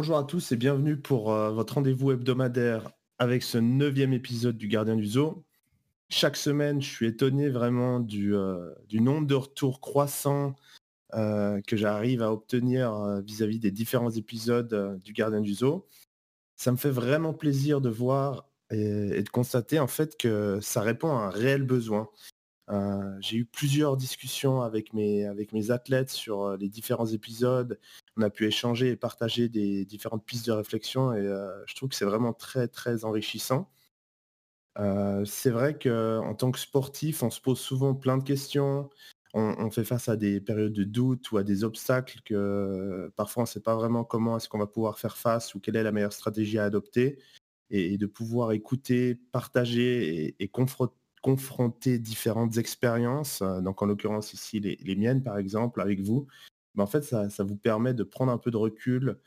Bonjour à tous et bienvenue pour euh, votre rendez-vous hebdomadaire avec ce neuvième épisode du Gardien du Zoo. Chaque semaine, je suis étonné vraiment du, euh, nombre de retours croissants euh, que j'arrive à obtenir vis-à-vis des différents épisodes du Gardien du Zoo. Ça me fait vraiment plaisir de voir et, de constater en fait que ça répond à un réel besoin. J'ai eu plusieurs discussions avec mes, athlètes sur les différents épisodes. On a pu échanger et partager des différentes pistes de réflexion et euh, je trouve que c'est vraiment très très enrichissant. c'est vrai qu'en tant que sportif, on se pose souvent plein de questions. On, fait face à des périodes de doute ou à des obstacles que parfois on ne sait pas vraiment comment est-ce qu'on va pouvoir faire face ou quelle est la meilleure stratégie à adopter. Et, de pouvoir écouter, partager et, confronter différentes expériences, euh, donc en l'occurrence ici les, miennes par exemple avec vous, en fait ça, vous permet de prendre un peu de recul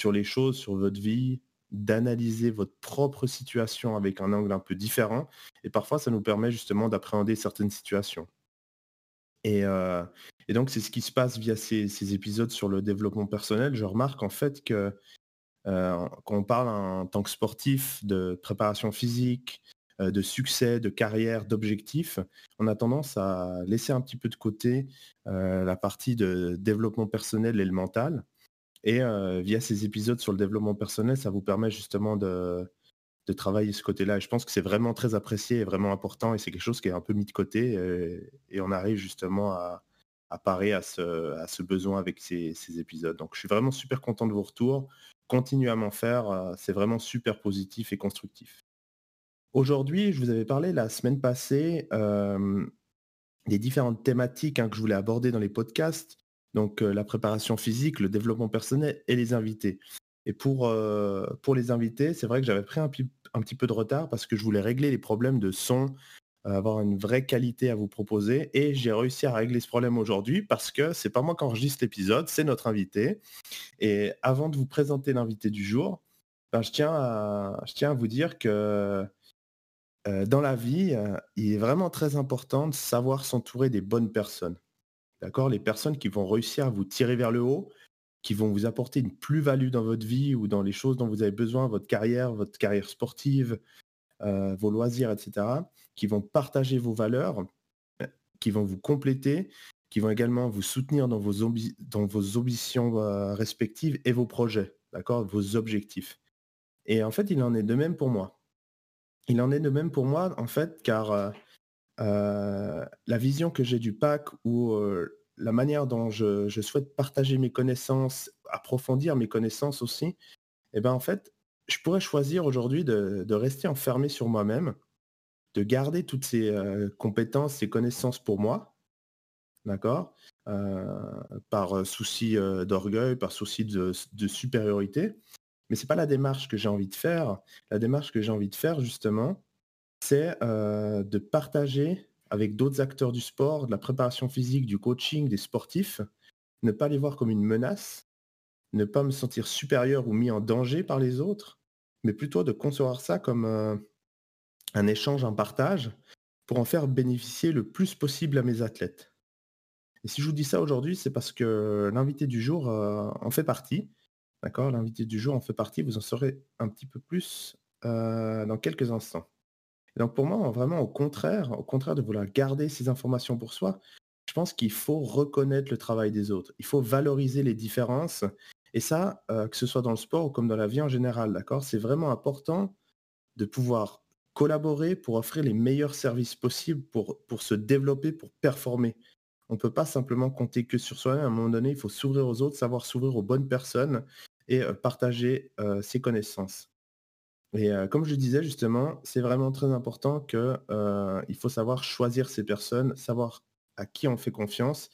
sur les choses, sur votre vie, d'analyser votre propre situation avec un angle un peu différent, et parfois ça nous permet justement d'appréhender certaines situations. Et, euh, donc c'est ce qui se passe via ces, épisodes sur le développement personnel. Je remarque en fait que euh, quand on parle en tant que sportif de préparation physique, de succès, de carrière, d'objectifs, on a tendance à laisser un petit peu de côté euh, la partie de développement personnel et le mental. Et euh, via ces épisodes sur le développement personnel, ça vous permet justement de, travailler ce côté-là. Et je pense que c'est vraiment très apprécié et vraiment important. Et c'est quelque chose qui est un peu mis de côté. Et, on arrive justement à, parer à ce, besoin avec ces, ces, épisodes. Donc je suis vraiment super content de vos retours. Continuez à m'en faire. C'est vraiment super positif et constructif. Aujourd'hui, je vous avais parlé la semaine passée des différentes thématiques hein, que je voulais aborder dans les podcasts, donc la préparation physique, le développement personnel et les invités. Et pour, pour les invités, c'est vrai que j'avais pris un, petit peu de retard parce que je voulais régler les problèmes de son, avoir une vraie qualité à vous proposer. Et j'ai réussi à régler ce problème aujourd'hui parce que c'est pas moi qui enregistre l'épisode, c'est notre invité. Et avant de vous présenter l'invité du jour, ben, je, tiens je tiens à vous dire que dans la vie, il est vraiment très important de savoir s'entourer des bonnes personnes. D'accord? Les personnes qui vont réussir à vous tirer vers le haut, qui vont vous apporter une plus-value dans votre vie ou dans les choses dont vous avez besoin, votre carrière, votre carrière sportive, vos loisirs, etc., qui vont partager vos valeurs, qui vont vous compléter, qui vont également vous soutenir dans vos, dans vos ambitions respectives et vos projets, d'accord? Vos objectifs. Et en fait, il en est de même pour moi. Il en est de même pour moi, en fait, car euh, euh, la vision que j'ai du pack ou euh, la manière dont je, souhaite partager mes connaissances, approfondir mes connaissances aussi, eh ben en fait, je pourrais choisir aujourd'hui de, rester enfermé sur moi-même, de garder toutes ces compétences, ces connaissances pour moi, d'accord Par souci d'orgueil, par souci de, de supériorité. Mais ce n'est pas la démarche que j'ai envie de faire. La démarche que j'ai envie de faire, justement, c'est euh, de partager avec d'autres acteurs du sport, de la préparation physique, du coaching, des sportifs, ne pas les voir comme une menace, ne pas me sentir supérieur ou mis en danger par les autres, mais plutôt de concevoir ça comme euh, un échange, un partage, pour en faire bénéficier le plus possible à mes athlètes. Et si je vous dis ça aujourd'hui, c'est parce que l'invité du jour euh, en fait partie. D'accord L'invité du jour en fait partie, vous en saurez un petit peu plus dans quelques instants. donc pour moi, vraiment au contraire, au contraire de vouloir garder ces informations pour soi, je pense qu'il faut reconnaître le travail des autres. Il faut valoriser les différences. Et ça, que ce soit dans le sport ou comme dans la vie en général, d'accord? C'est vraiment important de pouvoir collaborer pour offrir les meilleurs services possibles pour, pour se développer, pour performer. On ne peut pas simplement compter que sur soi-même. À un moment donné, il faut s'ouvrir aux autres, savoir s'ouvrir aux bonnes personnes et partager ses connaissances. Et comme je disais justement, c'est vraiment très important qu'il faut savoir choisir ces personnes, savoir à qui on fait confiance,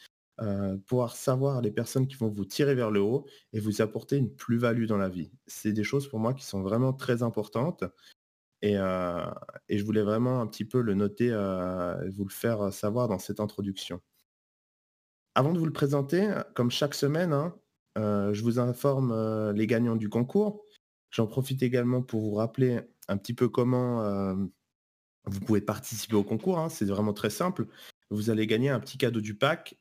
pouvoir savoir les personnes qui vont vous tirer vers le haut et vous apporter une plus-value dans la vie. C'est des choses pour moi qui sont vraiment très importantes. Et, je voulais vraiment un petit peu le noter, vous le faire savoir dans cette introduction. Avant de vous le présenter, comme chaque semaine, hein, je vous informe euh, les gagnants du concours. J'en profite également pour vous rappeler un petit peu comment euh, vous pouvez participer au concours. Hein. C'est vraiment très simple. Vous allez gagner un petit cadeau du pack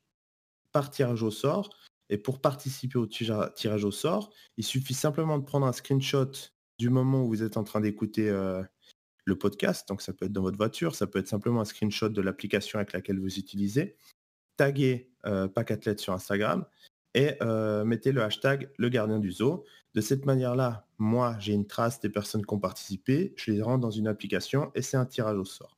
par tirage au sort. Et pour participer au tirage au sort, il suffit simplement de prendre un screenshot du moment où vous êtes en train d'écouter euh, le podcast. Donc ça peut être dans votre voiture, ça peut être simplement un screenshot de l'application avec laquelle vous utilisez. Taguez euh, Pacathlete sur Instagram et euh, mettez le hashtag le gardien du zoo. De cette manière-là, moi, j'ai une trace des personnes qui ont participé, je les rends dans une application et c'est un tirage au sort.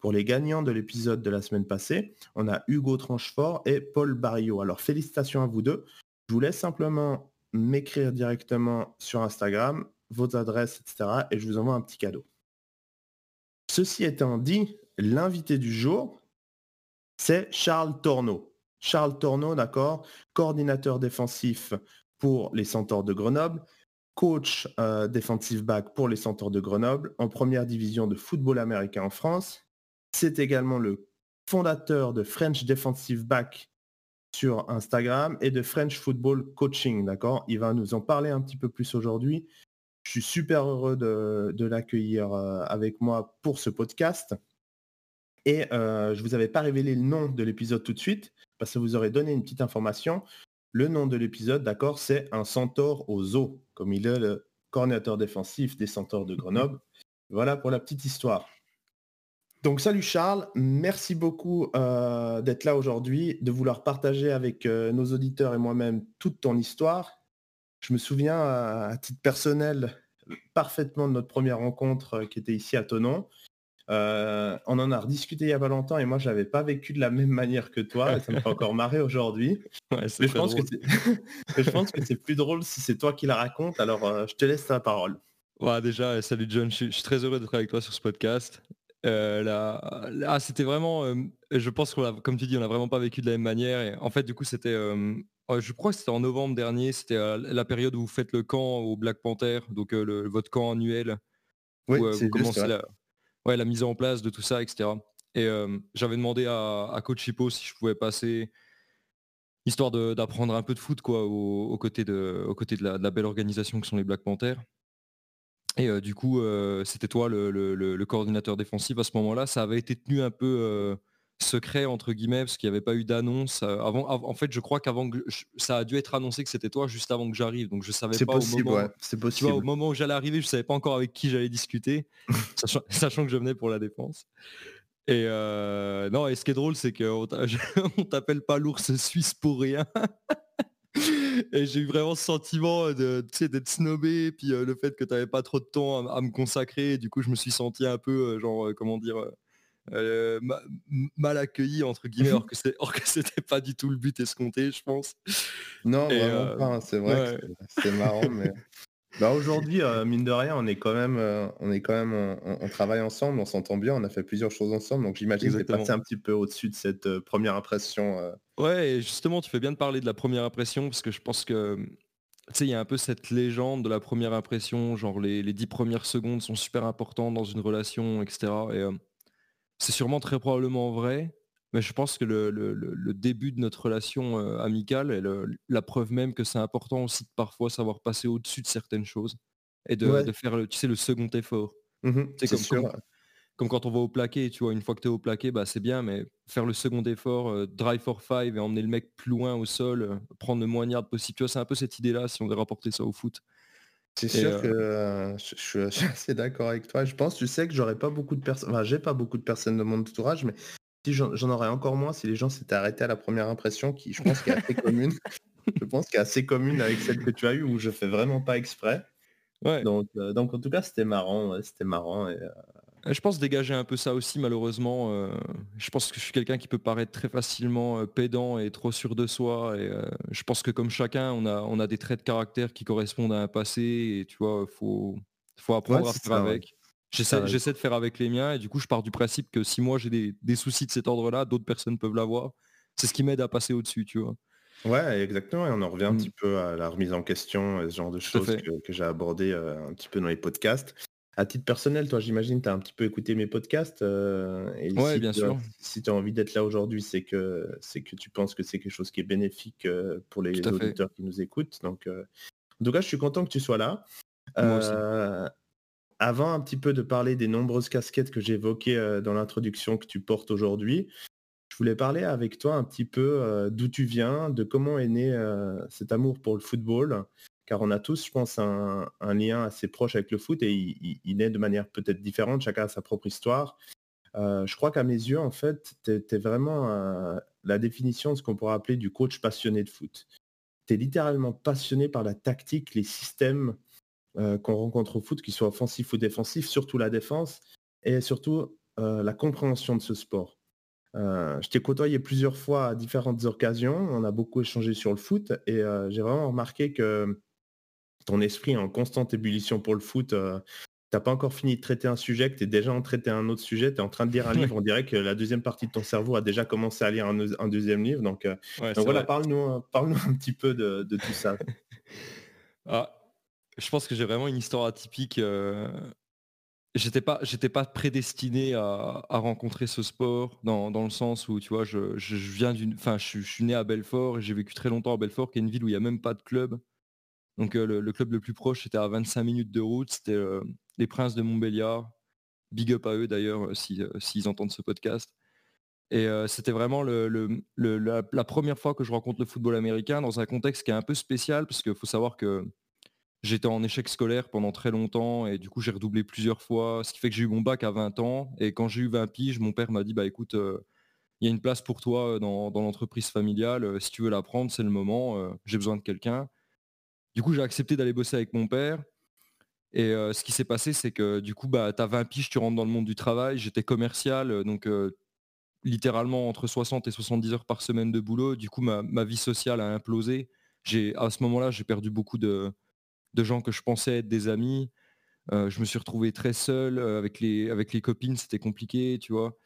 Pour les gagnants de l'épisode de la semaine passée, on a Hugo Tranchefort et Paul Barrio. Alors félicitations à vous deux. Je vous laisse simplement m'écrire directement sur Instagram, vos adresses, etc. Et je vous envoie un petit cadeau. Ceci étant dit, l'invité du jour, c'est Charles Torneau. Charles Torneau, d'accord, coordinateur défensif pour les Centaures de Grenoble, coach euh, defensive back pour les Centaures de Grenoble, en première division de football américain en France. C'est également le fondateur de French Defensive Back sur Instagram et de French Football Coaching, d'accord Il va nous en parler un petit peu plus aujourd'hui. Je suis super heureux de, l'accueillir euh, avec moi pour ce podcast. Et euh, je ne vous avais pas révélé le nom de l'épisode tout de suite, parce que vous aurez donné une petite information. Le nom de l'épisode, d'accord, c'est un centaure aux zoo, comme il est le coordinateur défensif des centaures de Grenoble. Voilà pour la petite histoire. Donc salut Charles, merci beaucoup euh, d'être là aujourd'hui, de vouloir partager avec euh, nos auditeurs et moi-même toute ton histoire. Je me souviens à, titre personnel parfaitement de notre première rencontre qui était ici à Tonon. Euh, on en a rediscuté il y a pas longtemps et moi je l'avais pas vécu de la même manière que toi et ça me fait encore marrer aujourd'hui. mais, je pense que c'est plus drôle si c'est toi qui la raconte. Alors euh, je te laisse la parole. Ouais, déjà, salut John, je suis, très heureux d'être avec toi sur ce podcast. Euh, là, c'était vraiment, je pense qu'on comme tu dis, on n'a vraiment pas vécu de la même manière. Et en fait, du coup, c'était, je crois que c'était en novembre dernier, c'était la période où vous faites le camp au Black Panther, donc le, votre camp annuel. Oui, c'est la, ouais, la mise en place de tout ça, etc. Et euh, j'avais demandé à, Coach Hippo si je pouvais passer, histoire d'apprendre un peu de foot quoi, aux, côtés, de, la, belle organisation que sont les Black Panthers. Et euh, du coup, euh, c'était toi le, coordinateur défensif à ce moment-là. Ça avait été tenu un peu secret entre guillemets parce qu'il n'y avait pas eu d'annonce avant, en fait je crois qu'avant que ça a dû être annoncé que c'était toi juste avant que j'arrive donc je savais pas possible, au moment, c'est possible. au moment où j'allais arriver je savais pas encore avec qui j'allais discuter sachant, que je venais pour la défense et non et ce qui est drôle c'est qu'on t'appelle pas l'ours suisse pour rien et j'ai eu vraiment ce sentiment de d'être snobé puis le fait que tu n'avais pas trop de temps à, me consacrer du coup je me suis senti un peu genre comment dire euh, mal accueilli entre guillemets or que c'était pas du tout le but escompté je pense. Non euh, hein, c'est vrai c'est marrant mais bah aujourd'hui euh, mine de rien on est quand même on est quand même on, travaille ensemble on s'entend bien on a fait plusieurs choses ensemble donc j'imagine que passé un petit peu au-dessus de cette première impression ouais et justement tu fais bien de parler de la première impression parce que je pense que tu sais, il y a un peu cette légende de la première impression, genre les, les dix premières secondes sont super importantes dans une relation, etc. Et c'est sûrement très probablement vrai, mais je pense que le, début de notre relation euh, amicale est la preuve même que c'est important aussi de parfois savoir passer au-dessus de certaines choses et de, faire le, tu sais, le second effort. Mmh comme, quand on va au plaqué, tu vois, une fois que tu es au plaqué, bah, c'est bien, mais faire le second effort, euh, drive for five et emmener le mec plus loin au sol, euh, prendre le moins yard possible, tu vois, c'est un peu cette idée-là si on veut rapporter ça au foot. C'est sûr euh, que euh, je, suis assez d'accord avec toi. Je pense, tu sais que j'aurais pas beaucoup de personnes, enfin j'ai pas beaucoup de personnes de mon entourage, mais si j'en aurais encore moins si les gens s'étaient arrêtés à la première impression, qui je pense qu'est assez commune. je pense qu'est assez commune avec celle que tu as eue où je fais vraiment pas exprès. Ouais. Donc, euh, donc en tout cas c'était marrant, c'était marrant et, je pense dégager un peu ça aussi malheureusement. Euh, je pense que je suis quelqu'un qui peut paraître très facilement euh, pédant et trop sûr de soi. Et je pense que comme chacun, on a, on a des traits de caractère qui correspondent à un passé. Et tu vois, faut, faut apprendre à faire avec. J'essaie de faire avec les miens et du coup je pars du principe que si moi j'ai des, soucis de cet ordre-là, d'autres personnes peuvent l'avoir. C'est ce qui m'aide à passer au-dessus, tu vois. Ouais, exactement. Et on en revient un mmh. petit peu à la remise en question, ce genre de choses que, que j'ai abordé un petit peu dans les podcasts à titre personnel, toi, j'imagine, tu as un petit peu écouté mes podcasts. Euh, et si bien sûr. Si tu as envie d'être là aujourd'hui, c'est que, c'est que tu penses que c'est quelque chose qui est bénéfique euh, pour les auditeurs qui nous écoutent. Donc, euh, en tout cas, je suis content que tu sois là. avant un petit peu de parler des nombreuses casquettes que j'évoquais dans l'introduction que tu portes aujourd'hui, je voulais parler avec toi un petit peu d'où tu viens, de comment est né cet amour pour le football, car on a tous, je pense, un, lien assez proche avec le foot et il, il naît de manière peut-être différente, chacun a sa propre histoire. je crois qu'à mes yeux, en fait, tu es, vraiment la définition de ce qu'on pourrait appeler du coach passionné de foot. Tu es littéralement passionné par la tactique, les systèmes qu'on rencontre au foot, qu'ils soient offensifs ou défensifs, surtout la défense, et surtout la compréhension de ce sport. Euh, je t'ai côtoyé plusieurs fois à différentes occasions. On a beaucoup échangé sur le foot et euh, j'ai vraiment remarqué que ton esprit est en constante ébullition pour le foot. Euh, tu n'as pas encore fini de traiter un sujet, que tu es déjà en traiter un autre sujet, tu es en train de lire un livre, on dirait que la deuxième partie de ton cerveau a déjà commencé à lire un, deuxième livre. Donc, voilà, parle-nous parle un petit peu de, tout ça. Ah, je pense que j'ai vraiment une histoire atypique j'étais pas j'étais pas prédestiné à, rencontrer ce sport dans, le sens où tu vois je, viens d'une enfin je, suis né à Belfort et j'ai vécu très longtemps à Belfort qui est une ville où il n'y a même pas de club donc euh, le, club le plus proche était à 25 minutes de route. C'était euh, les Princes de Montbéliard. Big up à eux d'ailleurs euh, s'ils entendent ce podcast. Et c'était vraiment la, première fois que je rencontre le football américain dans un contexte qui est un peu spécial parce qu'il faut savoir que J'étais en échec scolaire pendant très longtemps et du coup j'ai redoublé plusieurs fois, ce qui fait que j'ai eu mon bac à 20 ans. Et quand j'ai eu 20 piges, mon père m'a dit bah écoute, il y a une place pour toi dans, l'entreprise familiale, si tu veux la prendre, c'est le moment, j'ai besoin de quelqu'un. Du coup j'ai accepté d'aller bosser avec mon père et ce qui s'est passé c'est que du coup bah as 20 piges, tu rentres dans le monde du travail, j'étais commercial, donc littéralement entre 60 et 70 heures par semaine de boulot, du coup ma, vie sociale a implosé. À ce moment-là j'ai perdu beaucoup de gens que je pensais être des amis. Euh, je me suis retrouvé très seul euh, avec, les, avec les copines, c'était compliqué, tu vois.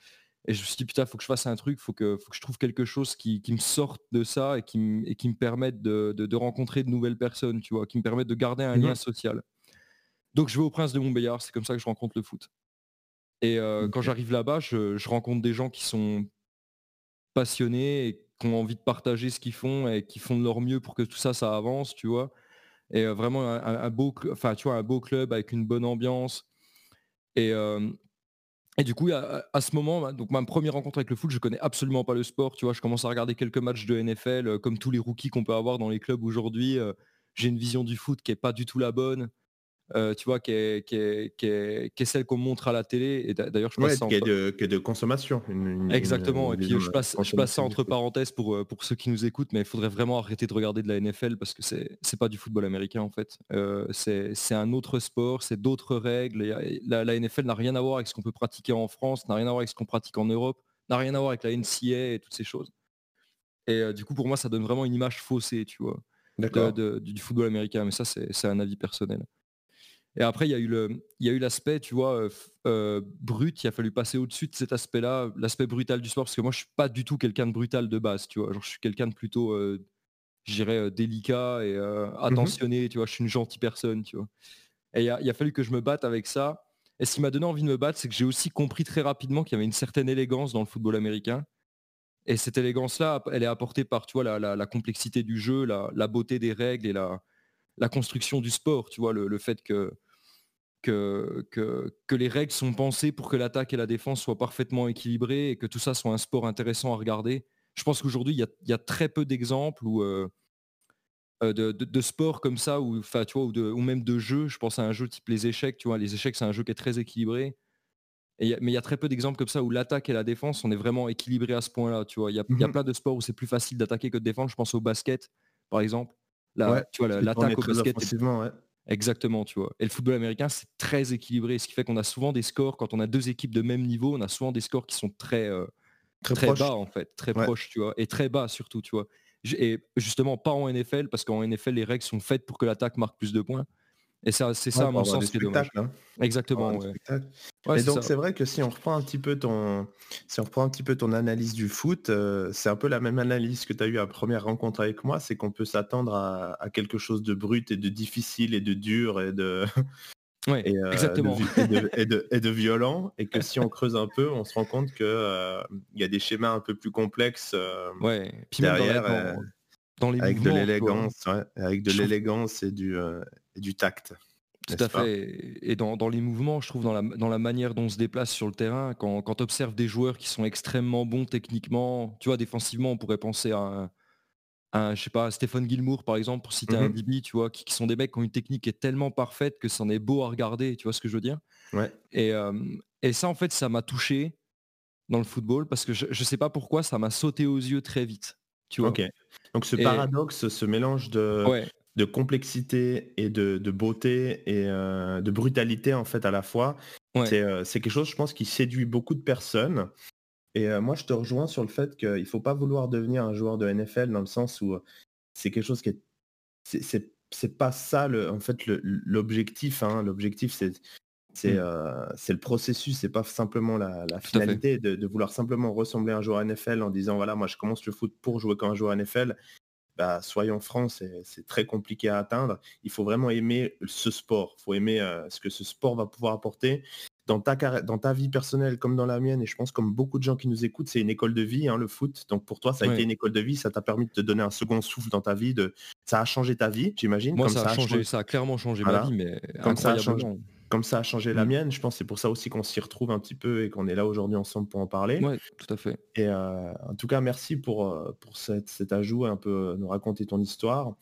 Et je me suis dit, putain, il faut que je fasse un truc, il faut que, faut que je trouve quelque chose qui, me sorte de ça et qui, et qui me permette de, rencontrer de nouvelles personnes, tu vois, qui me permette de garder un lien mmh social. Donc je vais au Prince de Montbéliard, c'est comme ça que je rencontre le foot. Et euh, quand j'arrive là-bas, je, je, rencontre des gens qui sont passionnés et qui ont envie de partager ce qu'ils font et qui font de leur mieux pour que tout ça, ça avance, tu vois et vraiment un, beau, enfin tu vois, un beau club avec une bonne ambiance. Et, et du coup, à, ce moment, donc ma première rencontre avec le foot, je connais absolument pas le sport. Tu vois, je commence à regarder quelques matchs de NFL, comme tous les rookies qu'on peut avoir dans les clubs aujourd'hui. J'ai une vision du foot qui est pas du tout la bonne. Euh, tu vois, qui est, qui est, qui est, celle qu'on montre à la télé. Et d'ailleurs, je passe ça qui, est de, de, consommation. Exactement. et puis je passe, je passe ça entre parenthèses pour, euh, pour ceux qui nous écoutent, mais il faudrait vraiment arrêter de regarder de la NFL parce que c'est c'est pas du football américain en fait. Euh, c'est un autre sport, c'est d'autres règles. La, la NFL n'a rien à voir avec ce qu'on peut pratiquer en France, n'a rien à voir avec ce qu'on pratique en Europe, n'a rien à voir avec la NCA et toutes ces choses. Et du coup, pour moi, ça donne vraiment une image faussée, tu vois, du football américain. Mais ça, c'est un avis personnel. Et après, il y a eu le, il y a eu l'aspect, tu vois, euh, brut. Il a fallu passer au-dessus de cet aspect-là, l'aspect brutal du sport, parce que moi, je suis pas du tout quelqu'un de brutal de base, tu vois. Genre, je suis quelqu'un de plutôt, euh, je dirais, délicat et mmh attentionné, tu vois. Je suis une gentille personne, tu vois. Et il a, il a, fallu que je me batte avec ça. Et ce qui m'a donné envie de me battre, c'est que j'ai aussi compris très rapidement qu'il y avait une certaine élégance dans le football américain. Et cette élégance-là, elle est apportée par, tu vois, la, la, complexité du jeu, la, la, beauté des règles et la, la construction du sport, tu vois, le, fait que, que, que, les règles sont pensées pour que l'attaque et la défense soient parfaitement équilibrées et que tout ça soit un sport intéressant à regarder. Je pense qu'aujourd'hui, il y, a, très peu d'exemples où, euh, euh, de, de, sports comme ça, ou, tu vois, ou, de, ou, même de jeux. Je pense à un jeu type les échecs. Tu vois, les échecs, c'est un jeu qui est très équilibré. Et mais il y a très peu d'exemples comme ça où l'attaque et la défense, on est vraiment équilibrés à ce point-là. Tu vois, il y, a, y a mmh plein de sports où c'est plus facile d'attaquer que de défendre. Je pense au basket, par exemple tu vois, l'attaque au basket. Exactement, tu vois. Et le football américain, c'est très équilibré, ce qui fait qu'on a souvent des scores, quand on a deux équipes de même niveau, on a souvent des scores qui sont très, euh, très, bas, en fait, très proches, tu vois, et très bas surtout, tu vois. Et justement, pas en NFL, parce qu'en NFL, les règles sont faites pour que l'attaque marque plus de points. Et ça, c'est ça, à mon sens, qui est dommage. Hein. Exactement. et donc, c'est vrai que si on reprend un petit peu ton, si on reprend un petit peu ton analyse du foot, euh, c'est un peu la même analyse que tu as eu à première rencontre avec moi, c'est qu'on peut s'attendre à, quelque chose de brut et de difficile et de dur et de. Ouais, euh, exactement. et, de, violent, et que si on creuse un peu, on se rend compte qu'il euh, il y a des schémas un peu plus complexes ouais. dans, les avec de l'élégance, avec de l'élégance et du, du tact. Tout à fait. Et dans, les mouvements, je trouve, dans la, dans la manière dont on se déplace sur le terrain, quand, quand tu observes des joueurs qui sont extrêmement bons techniquement, tu vois, défensivement, on pourrait penser à un, je sais pas, Stéphane Gilmour, par exemple, pour citer un mmh DB, tu vois, qui, sont des mecs qui ont une technique qui est tellement parfaite que c'en est beau à regarder, tu vois ce que je veux dire? Ouais. et, et ça, en fait, ça m'a touché dans le football parce que je, ne sais pas pourquoi, ça m'a sauté aux yeux très vite. Tu vois ok. Donc ce paradoxe, ce mélange de, de complexité et de, beauté et euh, de brutalité en fait à la fois. Euh, c'est quelque chose, je pense, qui séduit beaucoup de personnes. Et euh, moi, je te rejoins sur le fait qu'il ne faut pas vouloir devenir un joueur de NFL dans le sens où c'est quelque chose qui est... C'est pas ça, le, en fait, l'objectif. Hein. L'objectif, c'est c'est mmh. c'est le processus, c'est pas simplement la, finalité de, de, vouloir simplement ressembler à un joueur NFL en disant voilà moi je commence le foot pour jouer comme un joueur NFL. Bah, soyons francs, c'est très compliqué à atteindre. Il faut vraiment aimer ce sport. Il faut aimer euh, ce que ce sport va pouvoir apporter. Dans ta, dans ta vie personnelle comme dans la mienne, et je pense comme beaucoup de gens qui nous écoutent, c'est une école de vie, hein, le foot. Donc pour toi, ça a été une école de vie, ça t'a permis de te donner un second souffle dans ta vie. De... Ça a changé ta vie, j'imagine. Moi, ça, a changé, ça a clairement changé ma vie, mais comme ça a changé comme ça a changé la mmh. mienne, je pense c'est pour ça aussi qu'on s'y retrouve un petit peu et qu'on est là aujourd'hui ensemble pour en parler. Oui, tout à fait. Et euh, en tout cas, merci pour, euh, pour cet ajout, un peu nous raconter ton histoire. Mmh.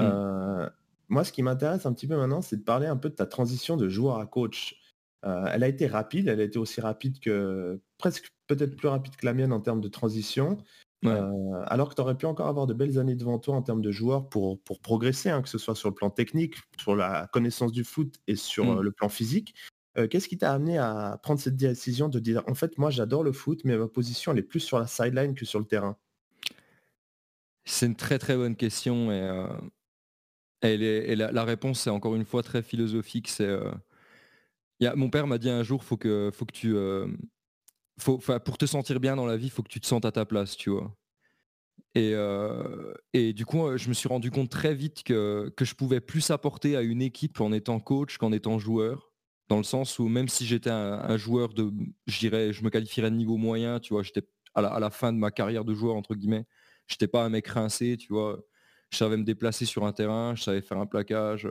Euh, moi, ce qui m'intéresse un petit peu maintenant, c'est de parler un peu de ta transition de joueur à coach. elle a été rapide, elle a été aussi rapide que, presque peut-être plus rapide que la mienne en termes de transition. Euh, alors que tu aurais pu encore avoir de belles années devant toi en termes de joueurs pour, pour progresser, hein, que ce soit sur le plan technique, sur la connaissance du foot et sur mmh. euh, le plan physique. Euh, qu'est-ce qui t'a amené à prendre cette décision de dire en fait moi j'adore le foot mais ma position elle est plus sur la sideline que sur le terrain? C'est une très très bonne question et, elle est, la, réponse est encore une fois très philosophique. C'est mon père m'a dit un jour faut que faut que tu pour te sentir bien dans la vie, il faut que tu te sentes à ta place, tu vois? Et, euh, et, du coup, je me suis rendu compte très vite que, je pouvais plus apporter à une équipe en étant coach qu'en étant joueur. Dans le sens où même si j'étais un, joueur de, je je me qualifierais de niveau moyen, tu vois, j'étais à la, fin de ma carrière de joueur, entre guillemets, j'étais pas un mec rincé, tu vois. Je savais me déplacer sur un terrain, je savais faire un plaquage,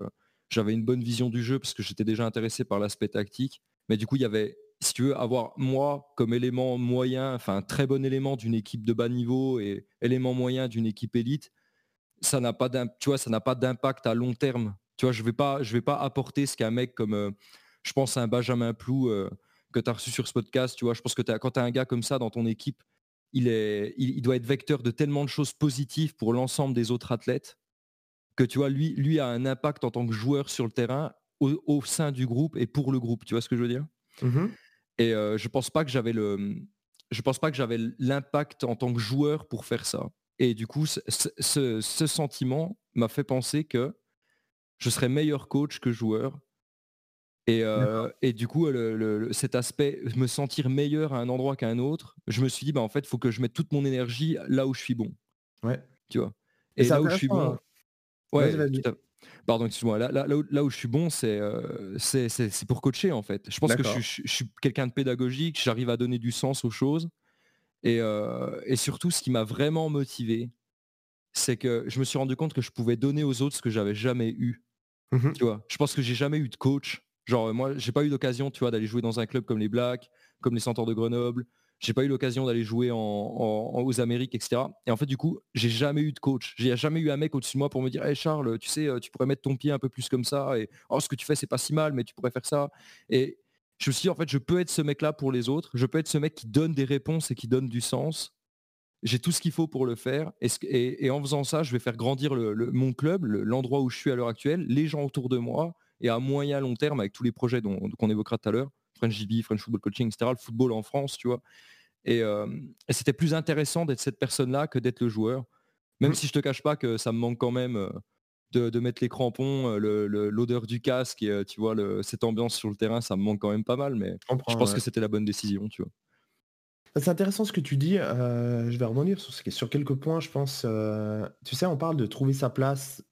j'avais une bonne vision du jeu parce que j'étais déjà intéressé par l'aspect tactique. Mais du coup, il y avait si tu veux avoir moi comme élément moyen, enfin très bon élément d'une équipe de bas niveau et élément moyen d'une équipe élite, ça n'a pas d'impact à long terme. Tu je vais pas, vais pas apporter ce qu'un mec comme, euh, je pense à un Benjamin Plou euh, que tu as reçu sur ce podcast. Je pense que quand tu as un gars comme ça dans ton équipe, il, doit être vecteur de tellement de choses positives pour l'ensemble des autres athlètes que tu vois, lui, lui a un impact en tant que joueur sur le terrain au, sein du groupe et pour le groupe. Tu vois ce que je veux dire? Mmh et je pense pas que j'avais le, je pense pas que j'avais l'impact en tant que joueur pour faire ça. Et du coup, ce, sentiment m'a fait penser que je serais meilleur coach que joueur. Et, et du coup, cet aspect, me sentir meilleur à un endroit qu'à un autre, je me suis dit, bah, en fait, il faut que je mette toute mon énergie là où je suis bon. Ouais. Tu vois. Et, là où je suis bon. Hein. Ouais, Pardon, excuse-moi. Là, là, là, où, je suis bon, euh, c'est c'est pour coacher en fait. Je pense que je, suis quelqu'un de pédagogique, j'arrive à donner du sens aux choses. Et, euh, et surtout, ce qui m'a vraiment motivé, c'est que je me suis rendu compte que je pouvais donner aux autres ce que j'avais jamais eu. Mmh tu vois, je pense que j'ai jamais eu de coach. Genre, moi, j'ai pas eu tu vois, d'aller jouer dans un club comme les Blacks, comme les Centaures de Grenoble, j'ai pas eu l'occasion d'aller jouer aux Amériques, etc. Et en fait, du coup, j'ai jamais eu de coach. J'ai jamais eu un mec au-dessus de moi pour me dire, hey Charles, tu sais, euh, tu pourrais mettre ton pied un peu plus comme ça. Et oh, ce que tu fais, c'est pas si mal, mais tu pourrais faire ça. Et je me suis dit, en fait, je peux être ce mec-là pour les autres. Je peux être ce mec qui donne des réponses et qui donne du sens. J'ai tout ce qu'il faut pour le faire. Et, en faisant ça, je vais faire grandir mon club, l'endroit où je suis à l'heure actuelle, les gens autour de moi, et à moyen long terme, avec tous les projets qu'on évoquera tout à l'heure, French GB, French Football Coaching, etc., le football en France, tu vois. Et, c'était plus intéressant d'être cette personne-là que d'être le joueur. Même mmh. si je te cache pas que ça me manque quand même de, mettre les crampons, l'odeur du casque et tu vois cette ambiance sur le terrain, ça me manque quand même pas mal. Mais je, pense que c'était la bonne décision, tu vois. Bah, c'est intéressant ce que tu dis. je vais rebondir sur, sur quelques points, je pense. tu sais, on parle de trouver sa place,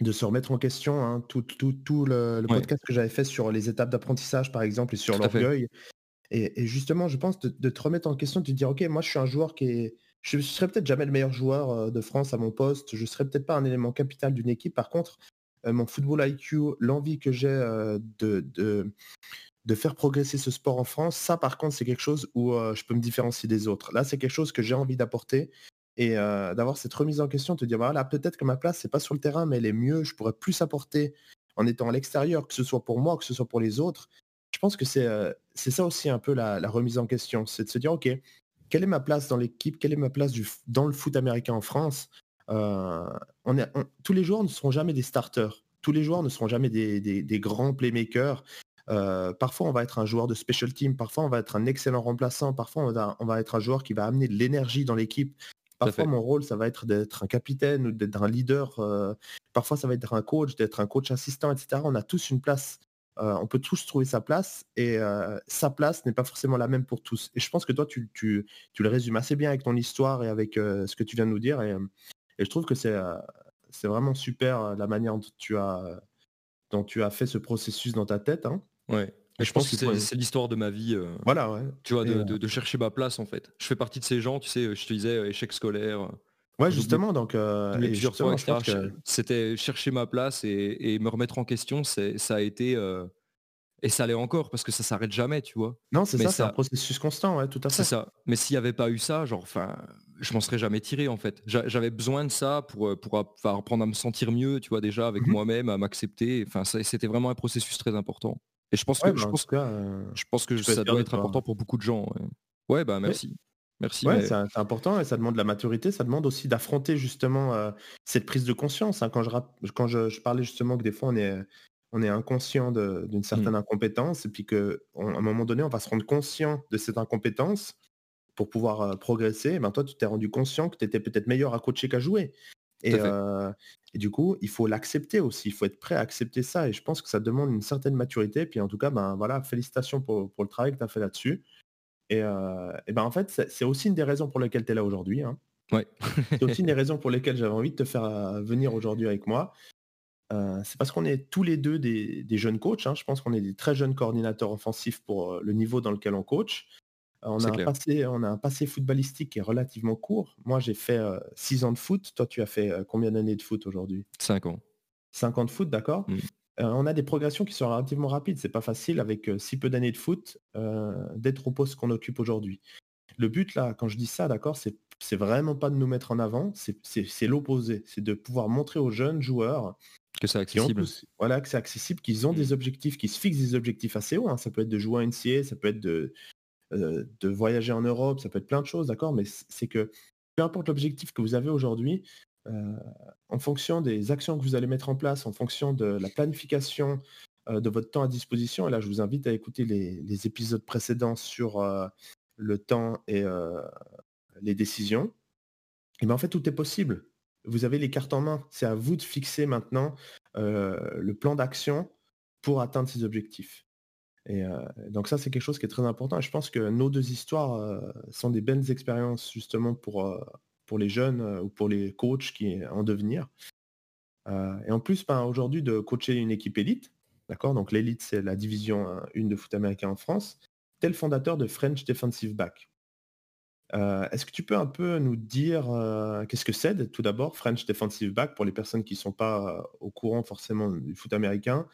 de se remettre en question. Hein, tout, tout, le, podcast que j'avais fait sur les étapes d'apprentissage, par exemple, et sur l'orgueil. Et, justement, je pense de, te remettre en question, de te dire, ok, moi je suis un joueur qui est... Je serai peut-être jamais le meilleur joueur de France à mon poste, je serai peut-être pas un élément capital d'une équipe. Par contre, mon football IQ, l'envie que j'ai de, de, de, faire progresser ce sport en France, ça par contre c'est quelque chose où je peux me différencier des autres. Là c'est quelque chose que j'ai envie d'apporter et d'avoir cette remise en question, te dire voilà peut-être que ma place c'est pas sur le terrain mais elle est mieux, je pourrais plus apporter en étant à l'extérieur, que ce soit pour moi, que ce soit pour les autres. Je pense que c'est ça aussi un peu la, remise en question, c'est de se dire ok quelle est ma place dans l'équipe, quelle est ma place dans le foot américain en France? On Tous les joueurs ne seront jamais des starters, tous les joueurs ne seront jamais des, grands playmakers. Parfois, on va être un joueur de special team, parfois, on va être un excellent remplaçant, parfois, on va, être un joueur qui va amener de l'énergie dans l'équipe. Parfois, mon rôle, ça va être d'être un capitaine ou d'être un leader. Euh, parfois, ça va être un coach, d'être un coach assistant, etc. On a tous une place euh, on peut tous trouver sa place et euh, sa place n'est pas forcément la même pour tous. Et je pense que toi, tu, le résumes assez bien avec ton histoire et avec ce que tu viens de nous dire. Et, je trouve que c'est vraiment super la manière dont tu, as, dont tu as fait ce processus dans ta tête. Hein. Ouais. Et je, pense, que c'est l'histoire de ma vie. voilà, ouais. Tu vois, de, chercher ma place en fait. Je fais partie de ces gens, tu sais, je te disais, échec scolaire. Ouais, justement, donc c'était chercher ma place et, me remettre en question. Ça a été et ça allait encore parce que ça s'arrête jamais, tu vois. Non, c'est ça, c'est un processus constant, ouais, tout à fait. C'est ça. Mais s'il n'y avait pas eu ça, genre, enfin, je m'en serais jamais tiré en fait. J'avais besoin de ça pour pour apprendre à me sentir mieux, tu vois, déjà avec mmh moi-même, à m'accepter. Enfin, c'était vraiment un processus très important. Et je pense que je, bah, pense, je pense que ça doit être important pour beaucoup de gens. Ouais, bah merci. Merci. Ouais, c'est important et ça demande de la maturité, ça demande aussi d'affronter justement euh, cette prise de conscience. Hein. Quand, je, quand je, parlais justement que des fois on est, on est inconscient d'une certaine mmh. incompétence et puis qu'à un moment donné on va se rendre conscient de cette incompétence pour pouvoir euh, progresser, et ben toi tu t'es rendu conscient que tu étais peut-être meilleur à coacher qu'à jouer. Et, euh, et, du coup, il faut l'accepter aussi, il faut être prêt à accepter ça. Et je pense que ça demande une certaine maturité. Puis en tout cas, ben voilà, félicitations pour, pour le travail que tu as fait là-dessus. Et, ben en fait, c'est aussi une des raisons pour lesquelles tu es là aujourd'hui. Hein. Ouais. c'est aussi une des raisons pour lesquelles j'avais envie de te faire venir aujourd'hui avec moi. c'est parce qu'on est tous les deux des, jeunes coachs. Hein. Je pense qu'on est des très jeunes coordinateurs offensifs pour le niveau dans lequel on coach. On, a un passé, on a un passé footballistique qui est relativement court. Moi, j'ai fait 6 ans de foot. Toi, tu as fait combien d'années de foot aujourd'hui? 5 ans. 5 ans de foot, d'accord. Mmh. Euh, on a des progressions qui sont relativement rapides. C'est pas facile avec euh, si peu d'années de foot euh, d'être au poste qu'on occupe aujourd'hui. Le but là, quand je dis ça, d'accord, c'est vraiment pas de nous mettre en avant, c'est l'opposé. C'est de pouvoir montrer aux jeunes joueurs que c'est accessible. voilà, que c'est accessible, qu'ils ont des mmh. objectifs, qu'ils se fixent des objectifs assez hauts. Hein. Ça peut être de jouer à NCA, ça peut être de, de voyager en Europe, ça peut être plein de choses, d'accord, mais c'est que peu importe l'objectif que vous avez aujourd'hui, euh, en fonction des actions que vous allez mettre en place, en fonction de la planification euh, de votre temps à disposition, et là je vous invite à écouter les, épisodes précédents sur euh, le temps et les décisions, et bien en fait tout est possible. Vous avez les cartes en main. C'est à vous de fixer maintenant le plan d'action pour atteindre ces objectifs. Et donc ça, c'est quelque chose qui est très important. Je pense que nos deux histoires sont des belles expériences justement pour, pour les jeunes euh, ou pour les coachs qui en devenir. Euh, et en plus, ben, aujourd'hui, de coacher une équipe élite, d'accord? Donc l'élite, c'est la division 1 hein, de foot américain en France. Tel fondateur de French Defensive Back. Euh, est-ce que tu peux un peu nous dire qu'est-ce que c'est tout d'abord French Defensive Back pour les personnes qui ne sont pas au courant forcément du foot américain?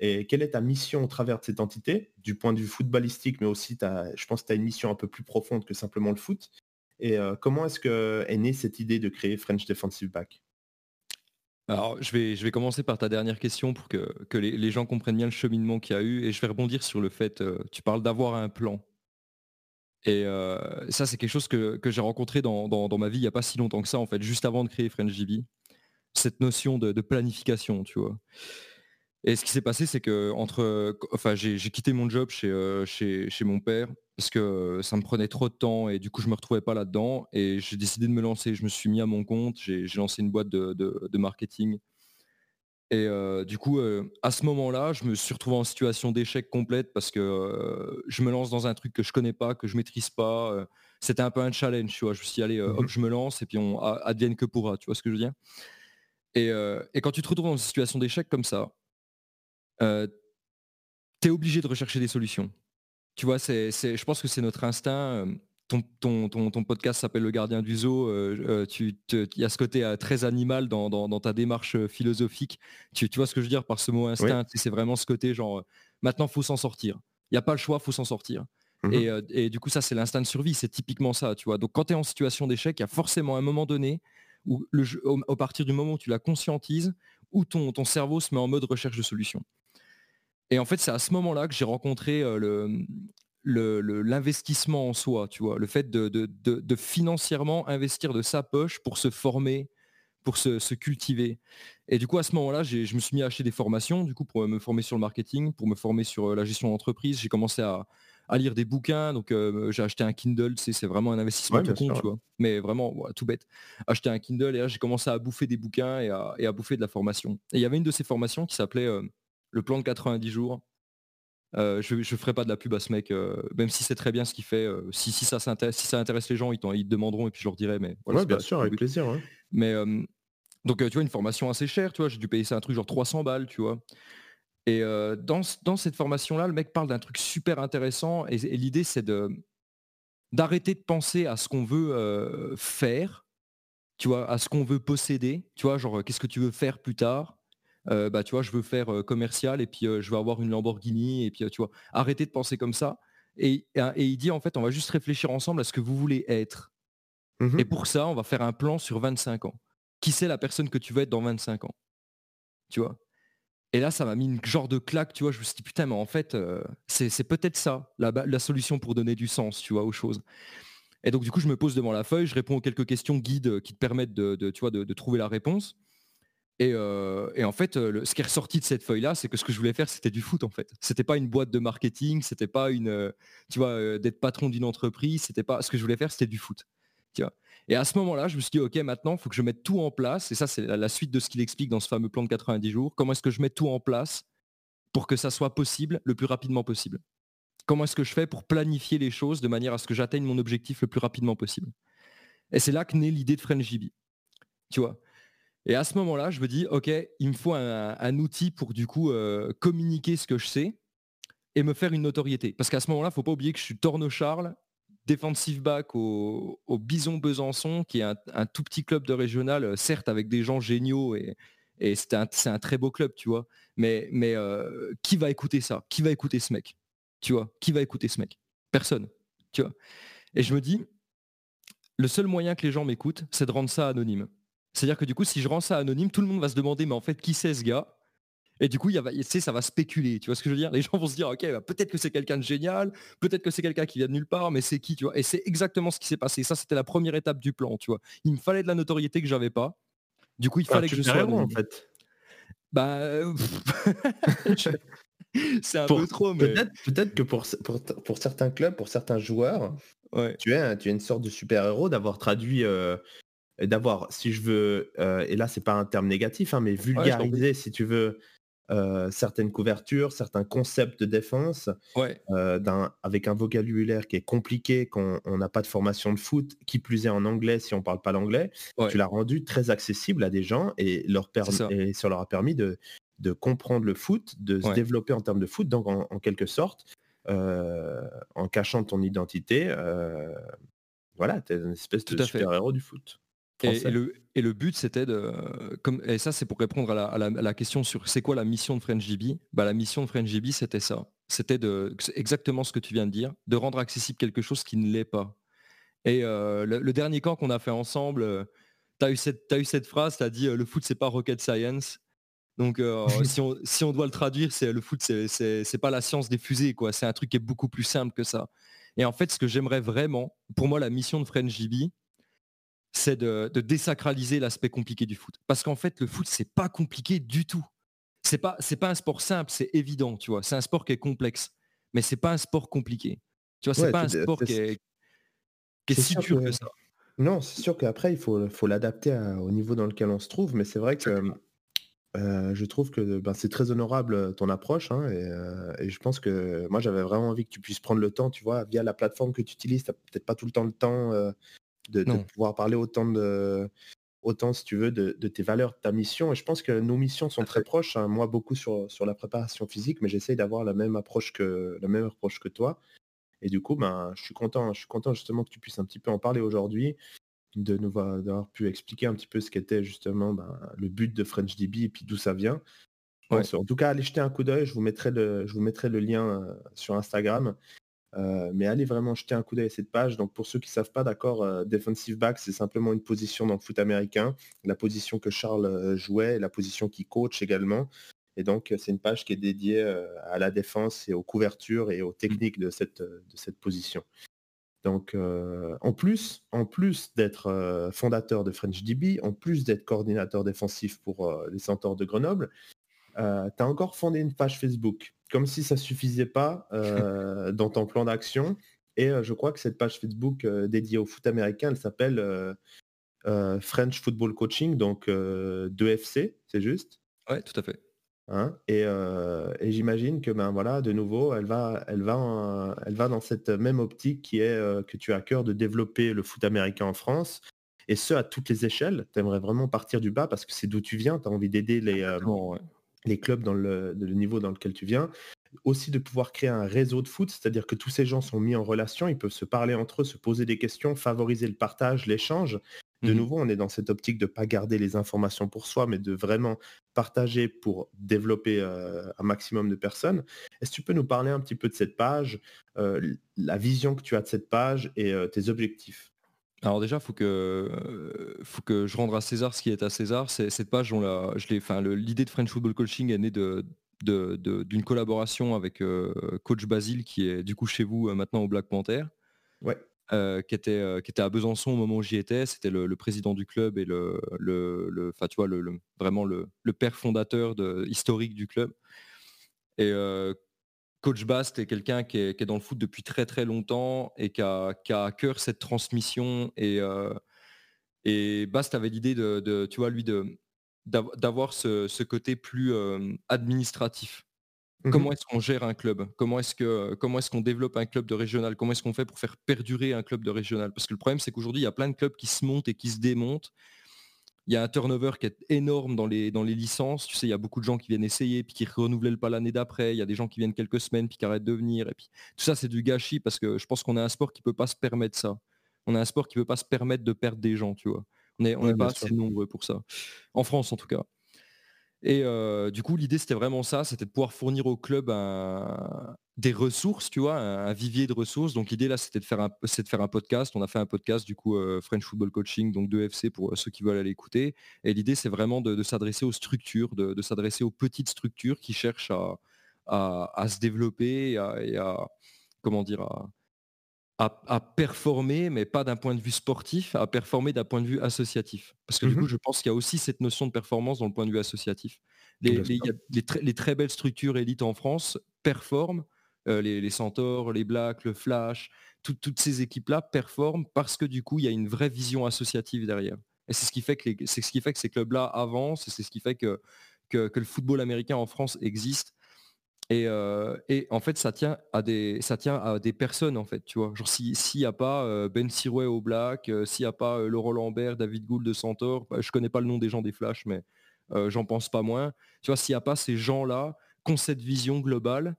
Et quelle est ta mission au travers de cette entité, du point de vue footballistique, mais aussi je pense que tu as une mission un peu plus profonde que simplement le foot. Et comment est-ce que est née cette idée de créer French Defensive Back? Alors, je vais, je vais commencer par ta dernière question pour que, que les, gens comprennent bien le cheminement qu'il y a eu. Et je vais rebondir sur le fait, tu parles d'avoir un plan. Et ça, c'est quelque chose que, que j'ai rencontré dans, dans, ma vie il n'y a pas si longtemps que ça, en fait, juste avant de créer French GB. Cette notion de planification, tu vois. Et ce qui s'est passé, c'est que entre, enfin, j'ai quitté mon job chez, euh, chez, chez, mon père parce que ça me prenait trop de temps et du coup je me retrouvais pas là-dedans et j'ai décidé de me lancer. Je me suis mis à mon compte, j'ai lancé une boîte de, de, marketing. Et euh, du coup, euh, à ce moment-là, je me suis retrouvé en situation d'échec complète parce que je me lance dans un truc que je connais pas, que je maîtrise pas. C'était un peu un challenge, tu vois. Je me suis dit, allez, hop, mmh je me lance et puis on advienne que pourra, tu vois ce que je veux dire? Et, et quand tu te retrouves dans une situation d'échec comme ça, tu es obligé de rechercher des solutions. Tu vois, c'est, je pense que c'est notre instinct. ton, ton, ton, podcast s'appelle Le Gardien du Zoo, il y a ce côté très animal dans, ta démarche philosophique. Tu, tu, vois ce que je veux dire par ce mot instinct C'est vraiment ce côté genre, maintenant, faut s'en sortir. Il n'y a pas le choix, faut s'en sortir. Mmh et, du coup, ça, c'est l'instinct de survie. C'est typiquement ça, tu vois. Donc, quand tu es en situation d'échec, il y a forcément un moment donné où, le au, partir du moment où tu la conscientises, où ton, ton cerveau se met en mode recherche de solution. Et en fait, c'est à ce moment-là que j'ai rencontré le, l'investissement en soi, tu vois, le fait de, financièrement investir de sa poche pour se former, pour se, cultiver. Et du coup, à ce moment-là, je me suis mis à acheter des formations, du coup, pour me former sur le marketing, pour me former sur la gestion d'entreprise. J'ai commencé à, lire des bouquins, donc j'ai acheté un Kindle, c'est vraiment un investissement tout con, tu vois. Mais vraiment, tout bête. Acheter un Kindle et là, j'ai commencé à bouffer des bouquins et à, bouffer de la formation. Et il y avait une de ces formations qui s'appelait le plan de 90 jours. je ne ferai pas de la pub à ce mec, même si c'est très bien ce qu'il fait. si, si, ça si ça intéresse les gens, ils, ils te demanderont et puis je leur dirai. Mais voilà, bien sûr, avec plaisir. Mais donc, tu vois, une formation assez chère, tu vois, j'ai dû payer ça un truc genre 300 balles, tu vois. Et dans, dans, cette formation-là, le mec parle d'un truc super intéressant et, l'idée, c'est de d'arrêter de penser à ce qu'on veut faire, tu vois, à ce qu'on veut posséder, tu vois, genre qu'est-ce que tu veux faire plus tard, euh, bah, tu vois, je veux faire commercial et puis je veux avoir une Lamborghini et puis tu vois, arrêtez de penser comme ça. Et, il dit en fait, on va juste réfléchir ensemble à ce que vous voulez être. Mmh et pour ça, on va faire un plan sur 25 ans. Qui c'est la personne que tu veux être dans 25 ans? Tu vois? Et là, ça m'a mis une genre de claque, tu vois. Je me suis dit, putain, mais en fait, c'est peut-être ça, la, solution pour donner du sens, tu vois, aux choses. Et donc, du coup, je me pose devant la feuille, je réponds aux quelques questions guides qui te permettent de, tu vois, de trouver la réponse. Et, en fait, ce qui est ressorti de cette feuille-là, c'est que ce que je voulais faire, c'était du foot en fait. C'était pas une boîte de marketing, c'était pas une, tu vois, d'être patron d'une entreprise, c'était pas. Ce que je voulais faire, c'était du foot. Tu vois. Et à ce moment-là, je me suis dit, ok, maintenant, il faut que je mette tout en place. Et ça, c'est la, suite de ce qu'il explique dans ce fameux plan de 90 jours. Comment est-ce que je mets tout en place pour que ça soit possible le plus rapidement possible? Comment est-ce que je fais pour planifier les choses de manière à ce que j'atteigne mon objectif le plus rapidement possible? Et c'est là que naît l'idée de French GB. Tu vois et à ce moment-là, je me dis, OK, il me faut un, outil pour du coup euh, communiquer ce que je sais et me faire une notoriété. Parce qu'à ce moment-là, il ne faut pas oublier que je suis Torno Charles, defensive back au, Bison Besançon, qui est un, tout petit club de régional, euh, certes avec des gens géniaux et, c'est un, très beau club, tu vois. Mais, euh, qui va écouter ça? Qui va écouter ce mec? Tu vois? Qui va écouter ce mec? Personne. Tu vois Et je me dis, le seul moyen que les gens m'écoutent, c'est de rendre ça anonyme. C'est-à-dire que du coup, si je rends ça anonyme, tout le monde va se demander, mais en fait, qui c'est ce gars? Et du coup, il y a, ça va spéculer. Tu vois ce que je veux dire? Les gens vont se dire, ok, bah, peut-être que c'est quelqu'un de génial, peut-être que c'est quelqu'un qui vient de nulle part, mais c'est qui, tu vois? Et c'est exactement ce qui s'est passé. Ça, c'était la première étape du plan, tu vois. Il me fallait de la notoriété que j'avais pas. Du coup, il fallait que je sois en fait. Bah, c'est un peu trop, mais peut-être que pour, pour, certains clubs, pour certains joueurs, tu es tu es une sorte de super héros d'avoir traduit d'avoir, si je veux, euh, et là c'est pas un terme négatif, hein, mais vulgariser, si tu veux, euh, certaines couvertures, certains concepts de défense, euh, avec un vocabulaire qui est compliqué quand on n'a pas de formation de foot, qui plus est en anglais si on parle pas l'anglais, tu l'as rendu très accessible à des gens et, leur et ça leur a permis de, de comprendre le foot, de se développer en termes de foot, donc en, quelque sorte, en cachant ton identité, voilà, tu es une espèce de super-héros du foot. Et, le, but, c'était de. Comme, et ça, c'est pour répondre à la, question sur c'est quoi la mission de FrenchGB bah, La mission de FrenchGB, c'était ça. C'était de, exactement ce que tu viens de dire, de rendre accessible quelque chose qui ne l'est pas. Et euh, le, dernier camp qu'on a fait ensemble, euh, tu as, eu cette, as eu cette phrase, tu as dit euh, le foot, c'est pas rocket science. Donc, si, on, si, on, doit le traduire, c'est le foot, c'est pas la science des fusées, quoi. C'est un truc qui est beaucoup plus simple que ça. Et en fait, ce que j'aimerais vraiment, pour moi, la mission de FrenchGB, c'est de, désacraliser l'aspect compliqué du foot. Parce qu'en fait, le foot, c'est pas compliqué du tout. C'est pas, c'est pas un sport simple, c'est évident, tu vois. C'est un sport qui est complexe, mais c'est pas un sport compliqué. Tu vois, c'est pas un sport qui est, si dur que, ça. Non, c'est sûr qu'après, il faut, faut l'adapter au niveau dans lequel on se trouve, mais c'est vrai que euh, je trouve que ben, c'est très honorable euh, ton approche hein, euh, et, je pense que moi j'avais vraiment envie que tu puisses prendre le temps, tu vois, via la plateforme que tu utilises, tu n'as peut-être pas tout le temps le temps de, pouvoir parler autant de autant si tu veux de, tes valeurs, de ta mission. Et je pense que nos missions sont très proches. Hein. Moi, beaucoup sur, sur la préparation physique, mais j'essaye d'avoir la même approche que la même approche que toi. Et du coup, ben, je suis content, je suis content justement que tu puisses un petit peu en parler aujourd'hui, de nous d'avoir pu expliquer un petit peu ce qu'était justement ben, le but de FrenchDB et puis d'où ça vient. En tout cas, allez jeter un coup d'œil, je vous mettrai le, je vous mettrai le lien euh, sur Instagram. Euh, mais allez vraiment jeter un coup d'œil à cette page. Donc pour ceux qui ne savent pas, d'accord, euh, defensive back, c'est simplement une position dans le foot américain, la position que Charles jouait, la position qu'il coach également. Et donc, c'est une page qui est dédiée à la défense et aux couvertures et aux techniques de cette, de cette position. Donc, en plus, en plus d'être fondateur de FrenchDB, en plus d'être coordinateur défensif pour les Centaures de Grenoble, tu as encore fondé une page Facebook, comme si ça suffisait pas dans ton plan d'action. Et je crois que cette page Facebook dédiée au foot américain, elle s'appelle French Football Coaching, donc 2FC, c'est juste? Ouais, tout à fait. Hein, et, j'imagine que ben voilà, de nouveau, elle va, elle va, elle va dans cette même optique qui est que tu as à cœur de développer le foot américain en France, et ce à toutes les échelles. Tu aimerais vraiment partir du bas parce que c'est d'où tu viens, tu as envie d'aider les, les clubs dans le, le, niveau dans lequel tu viens. Aussi de pouvoir créer un réseau de foot, c'est-à-dire que tous ces gens sont mis en relation, ils peuvent se parler entre eux, se poser des questions, favoriser le partage, l'échange. De mmh nouveau, on est dans cette optique de ne pas garder les informations pour soi, mais de vraiment partager pour développer un maximum de personnes. Est-ce que tu peux nous parler un petit peu de cette page, la vision que tu as de cette page et tes objectifs? Alors déjà, faut que, faut que je rende à César ce qui est à César. C'est cette page, l'idée de French Football Coaching est née de, d'une collaboration avec coach Basile qui est du coup chez vous maintenant au Black Panther. Ouais. Euh, qui, était, euh, qui était à Besançon au moment où j'y étais. C'était le, président du club et le, le, tu vois, le, vraiment le, père fondateur de, historique du club. Et euh, Coach Bast est quelqu'un qui est, dans le foot depuis très très longtemps et qui a, à cœur cette transmission. Et, et Bast avait l'idée de, tu vois, lui, d'avoir ce, ce, côté plus administratif. Mmh comment est-ce qu'on gère un club? Comment est-ce que comment est-ce qu'on développe un club de régional? Comment est-ce qu'on fait pour faire perdurer un club de régional? Parce que le problème, c'est qu'aujourd'hui, il y a plein de clubs qui se montent et qui se démontent. Il y a un turnover qui est énorme dans les, dans les licences. Tu sais, il y a beaucoup de gens qui viennent essayer, puis qui ne renouvellent pas l'année d'après. Il y a des gens qui viennent quelques semaines, puis qui arrêtent de venir. Et puis tout ça, c'est du gâchis parce que je pense qu'on a un sport qui ne peut pas se permettre ça. On a un sport qui ne peut pas se permettre de perdre des gens, tu vois. On n'est pas assez nombreux pour ça. En France, en tout cas. Et du coup, l'idée, c'était vraiment ça, c'était de pouvoir fournir au club des ressources, tu vois, un, vivier de ressources. Donc l'idée là, c'était de faire un, de faire un podcast. On a fait un podcast du coup French Football Coaching, donc de FC pour ceux qui veulent aller écouter. Et l'idée, c'est vraiment de, s'adresser aux structures, de, s'adresser aux petites structures qui cherchent à, se développer et à, comment dire, à, à, performer, mais pas d'un point de vue sportif, à performer d'un point de vue associatif. Parce que du mmh coup, je pense qu'il y a aussi cette notion de performance dans le point de vue associatif. Les, les, très belles structures élites en France performent, euh, les, Centaures, les Blacks, le Flash, toutes ces équipes-là performent parce que du coup, il y a une vraie vision associative derrière. Et c'est ce qui fait que, ces clubs-là avancent, et c'est ce qui fait que, le football américain en France existe et, en fait, ça tient à des, personnes en fait, tu vois. Genre s'il n'y a pas Ben Sirway au Black, s'il n'y a pas Laurent Lambert, David Gould de Centaure, bah, je connais pas le nom des gens des Flash, mais j'en pense pas moins. Tu vois, s'il n'y a pas ces gens-là qui ont cette vision globale,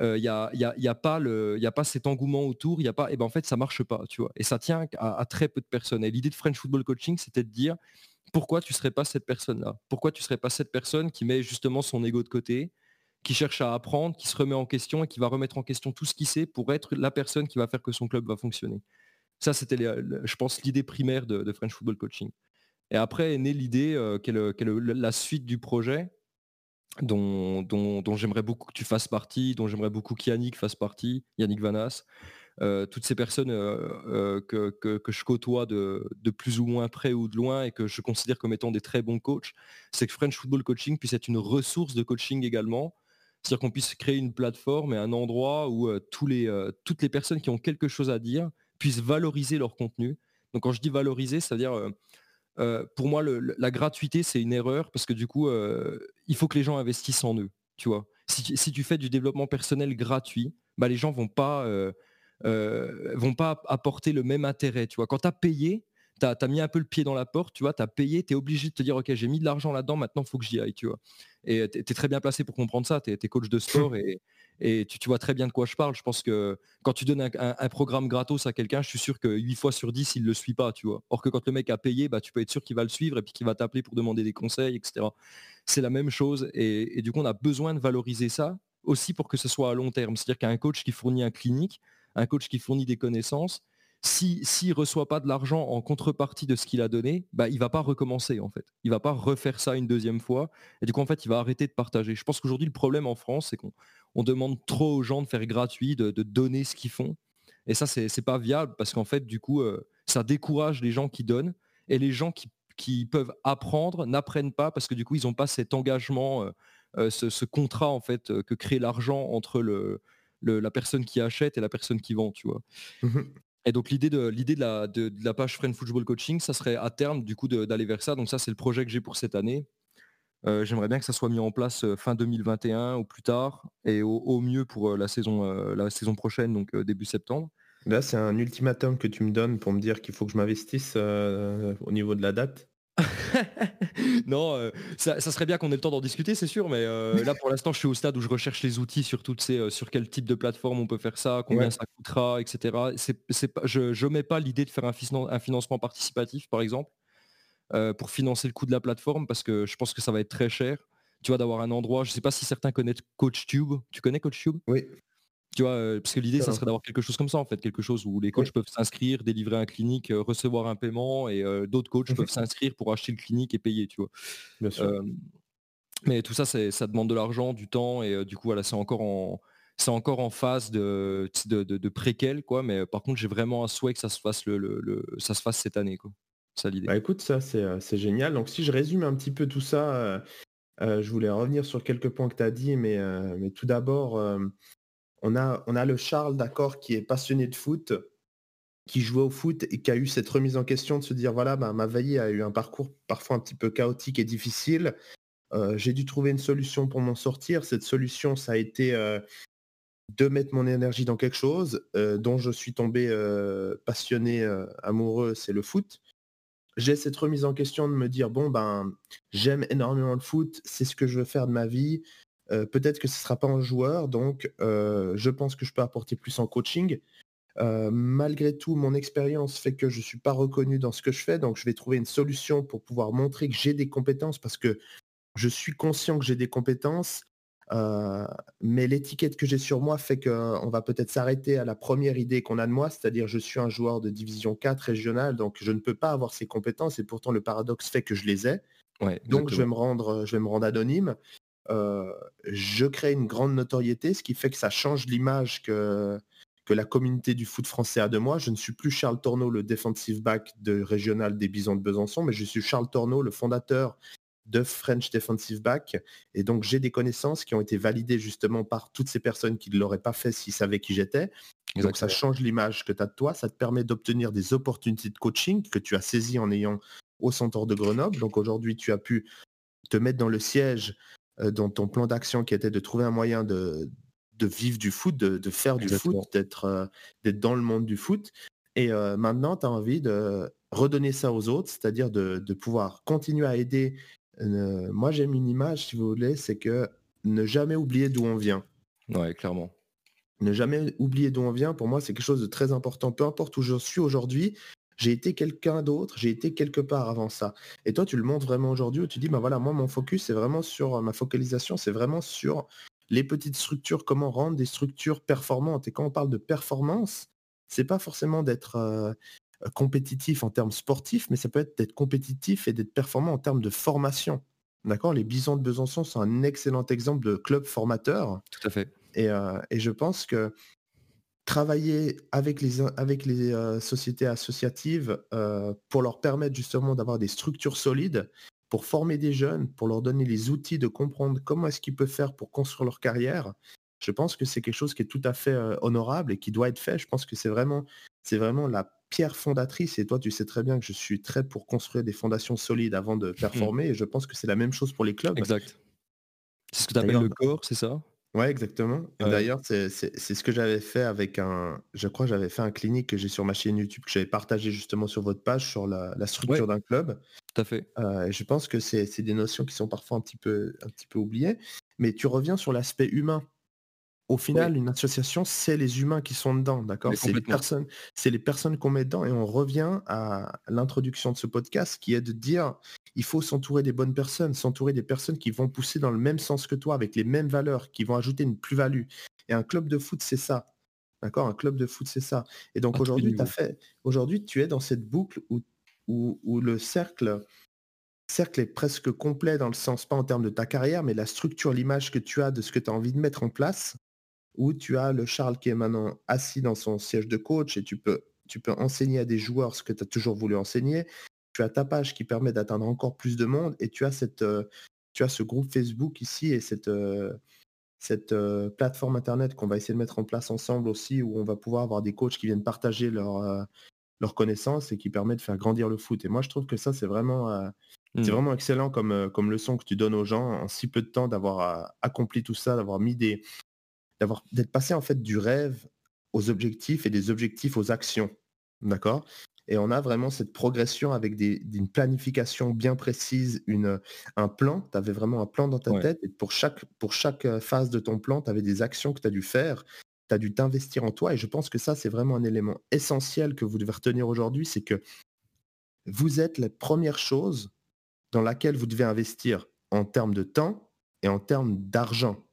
il n'y a, y a, pas cet engouement autour, il y a pas, et ben en fait ça marche pas, tu vois. Et ça tient à, très peu de personnes. Et l'idée de French Football Coaching, c'était de dire pourquoi tu serais pas cette personne-là? Pourquoi tu serais pas cette personne qui met justement son ego de côté, qui cherche à apprendre, qui se remet en question et qui va remettre en question tout ce qu'il sait pour être la personne qui va faire que son club va fonctionner? Ça, c'était, je pense, l'idée primaire de, French Football Coaching. Et après est née l'idée, euh, quelle, la suite du projet, dont, j'aimerais beaucoup que tu fasses partie, dont j'aimerais beaucoup qu'Yannick fasse partie, Yannick Vanas, euh, toutes ces personnes euh, que, que, je côtoie de, de, plus ou moins près ou de loin et que je considère comme étant des très bons coachs, c'est que French Football Coaching puisse être une ressource de coaching également, c'est-à-dire qu'on puisse créer une plateforme et un endroit où euh, tous les, euh, toutes les personnes qui ont quelque chose à dire puissent valoriser leur contenu. Donc quand je dis valoriser, c'est-à-dire euh, pour moi la gratuité c'est une erreur parce que du coup il faut que les gens investissent en eux. Si, tu fais du développement personnel gratuit, bah, les gens vont pas vont pas apporter le même intérêt. Tu vois, quand tu as payé, tu as, mis un peu le pied dans la porte, tu vois, tu as payé, tu es obligé de te dire, ok, j'ai mis de l'argent là-dedans, maintenant il faut que j'y aille, tu vois. Et tu es, très bien placé pour comprendre ça, tu es, coach de sport et, et tu, vois très bien de quoi je parle. Je pense que quand tu donnes un, programme gratos à quelqu'un, je suis sûr que 8 fois sur 10, il ne le suit pas, tu vois. Or que quand le mec a payé, bah, tu peux être sûr qu'il va le suivre et puis qu'il va t'appeler pour demander des conseils, etc. C'est la même chose et, du coup, on a besoin de valoriser ça aussi pour que ce soit à long terme. C'est-à-dire qu'un coach qui fournit un clinique, un coach qui fournit des connaissances, s'il ne reçoit pas de l'argent en contrepartie de ce qu'il a donné, bah, il ne va pas recommencer en fait. Il ne va pas refaire ça une deuxième fois. Et du coup, en fait, il va arrêter de partager. Je pense qu'aujourd'hui, le problème en France, c'est qu'on demande trop aux gens de faire gratuit, de, donner ce qu'ils font. Et ça, c'est n'est pas viable parce qu'en fait, du coup, euh, ça décourage les gens qui donnent. Et les gens qui, peuvent apprendre n'apprennent pas parce que du coup, ils n'ont pas cet engagement, euh, euh, ce, contrat en fait que crée l'argent entre la personne qui achète et la personne qui vend. Mmh et donc l'idée de l'idée de la, de, la page Friend Football Coaching, ça serait à terme du coup d'aller vers ça. Donc ça c'est le projet que j'ai pour cette année. Euh, j'aimerais bien que ça soit mis en place euh, fin 2021 ou plus tard, et au, mieux pour euh, la saison, la saison prochaine, donc début septembre. Là, c'est un ultimatum que tu me donnes pour me dire qu'il faut que je m'investisse au niveau de la date. Non, euh, ça, serait bien qu'on ait le temps d'en discuter, c'est sûr, mais euh, là pour l'instant je suis au stade où je recherche les outils sur toutes ces, euh, sur quel type de plateforme on peut faire ça, combien ça coûtera, etc. C'est, je ne mets pas l'idée de faire un, un, financement participatif, par exemple, pour financer le coût de la plateforme, parce que je pense que ça va être très cher. Tu vois, d'avoir un endroit, je ne sais pas si certains connaissent CoachTube. Tu connais CoachTube Oui. Tu vois, parce que l'idée, ça serait d'avoir quelque chose comme ça, en fait, quelque chose où les coachs peuvent s'inscrire, délivrer un clinique, recevoir un paiement, et euh, d'autres coachs mmh peuvent s'inscrire pour acheter le clinique et payer, tu vois? Bien sûr. mais tout ça, ça demande de l'argent, du temps, et du coup, voilà, c'est encore en, c'est encore en phase de, de, de, préquel, quoi. Mais par contre, j'ai vraiment un souhait que ça se fasse le, ça se fasse cette année, quoi. Ça l'idée. Bah écoute, ça c'est génial. Donc si je résume un petit peu tout ça, je voulais revenir sur quelques points que tu as dit, mais, mais tout d'abord, on a, le Charles, d'accord, qui est passionné de foot, qui jouait au foot et qui a eu cette remise en question de se dire, voilà, ma veille a eu un parcours parfois un petit peu chaotique et difficile. Euh, j'ai dû trouver une solution pour m'en sortir. Cette solution, ça a été euh, de mettre mon énergie dans quelque chose euh, dont je suis tombé passionné, amoureux, c'est le foot. J'ai cette remise en question de me dire, bon, ben, j'aime énormément le foot, c'est ce que je veux faire de ma vie, euh, peut-être que ce ne sera pas un joueur, donc euh, je pense que je peux apporter plus en coaching. Euh, malgré tout, mon expérience fait que je ne suis pas reconnu dans ce que je fais, donc je vais trouver une solution pour pouvoir montrer que j'ai des compétences parce que je suis conscient que j'ai des compétences, mais l'étiquette que j'ai sur moi fait qu'on va peut-être s'arrêter à la première idée qu'on a de moi, c'est-à-dire je suis un joueur de division 4 régionale, donc je ne peux pas avoir ces compétences et pourtant le paradoxe fait que je les ai. donc je vais me rendre, je vais me rendre anonyme je crée une grande notoriété, ce qui fait que ça change l'image que, que la communauté du foot français a de moi. Je ne suis plus Charles Torneau, le defensive back de régional des Bisons de Besançon, mais je suis Charles Torneau, le fondateur de French Defensive Back. Et donc, j'ai des connaissances qui ont été validées justement par toutes ces personnes qui ne l'auraient pas fait s'ils savaient qui j'étais. Donc, ça change l'image que tu as de toi. Ça te permet d'obtenir des opportunités de coaching que tu as saisies en ayant au centre de Grenoble. Donc, aujourd'hui, tu as pu te mettre dans le siège dans ton plan d'action qui était de trouver un moyen de, vivre du foot, de, faire du foot, euh, d'être dans le monde du foot. Et euh, maintenant, tu as envie de redonner ça aux autres, c'est-à-dire de, pouvoir continuer à aider. moi, j'aime une image, si vous voulez, c'est que ne jamais oublier d'où on vient. Ouais, clairement. Ne jamais oublier d'où on vient, pour moi, c'est quelque chose de très important. Peu importe où je suis aujourd'hui, j'ai été quelqu'un d'autre, j'ai été quelque part avant ça. Et toi, tu le montres vraiment aujourd'hui où tu dis, bah voilà, moi, mon focus, c'est vraiment sur ma focalisation, c'est vraiment sur les petites structures, comment rendre des structures performantes. Et quand on parle de performance, c'est pas forcément d'être euh, compétitif en termes sportifs, mais ça peut être d'être compétitif et d'être performant en termes de formation. D'accord? Les Bisons de Besançon sont un excellent exemple de club formateur. Tout à fait. Et, euh, et je pense que travailler avec les, avec les euh, sociétés associatives euh, pour leur permettre justement d'avoir des structures solides, pour former des jeunes, pour leur donner les outils de comprendre comment est-ce qu'ils peuvent faire pour construire leur carrière. Je pense que c'est quelque chose qui est tout à fait euh, honorable et qui doit être fait. Je pense que c'est vraiment, c'est vraiment la pierre fondatrice. Et toi, tu sais très bien que je suis très pour construire des fondations solides avant de performer. Et je pense que c'est la même chose pour les clubs. Exact. C'est ce que tu appelles le corps, c'est ça? Ouais, exactement. D'ailleurs, c'est ce que j'avais fait avec un je crois que j'avais fait un clinique que j'ai sur ma chaîne YouTube, que j'avais partagé justement sur votre page sur la structure d'un club. tout à fait. et je pense que c'est des notions qui sont parfois un petit peu un petit peu oubliées. Mais tu reviens sur l'aspect humain. Au final, une association, c'est les humains qui sont dedans, d'accord? C'est les personnes c'est les personnes qu'on met dedans et on revient à l'introduction de ce podcast qui est de dire: «Il faut s'entourer des bonnes personnes, s'entourer des personnes qui vont pousser dans le même sens que toi, avec les mêmes valeurs, qui vont ajouter une plus-value» et un club de foot, c'est ça, d'accord? Un club de foot, c'est ça. Et donc aujourd'hui, tu fait aujourd'hui, tu es dans cette boucle où où le cercle cercle est presque complet dans le sens, pas en termes de ta carrière, mais la structure, l'image que tu as de ce que tu as envie de mettre en place où tu as le Charles qui est maintenant assis dans son siège de coach et tu peux, tu peux enseigner à des joueurs ce que tu as toujours voulu enseigner. Tu as ta page qui permet d'atteindre encore plus de monde et tu as, cette, euh, tu as ce groupe Facebook ici et cette, euh, cette euh, plateforme Internet qu'on va essayer de mettre en place ensemble aussi où on va pouvoir avoir des coachs qui viennent partager leurs leur connaissances et qui permet de faire grandir le foot. Et moi, je trouve que ça, c'est vraiment, c'est mmh. vraiment excellent comme, comme leçon que tu donnes aux gens en si peu de temps d'avoir accompli tout ça, d'avoir mis des, d'avoir d'être passé en fait du rêve aux objectifs et des objectifs aux actions. D'accord? Et on a vraiment cette progression avec des, une planification bien précise, une, un plan. Tu avais vraiment un plan dans ta tête et pour chaque, pour chaque euh, phase de ton plan, tu avais des actions que tu as dû faire. Tu as dû t'investir en toi et je pense que ça, c'est vraiment un élément essentiel que vous devez retenir aujourd'hui, c'est que vous êtes la première chose dans laquelle vous devez investir en termes de temps et en termes d'argent.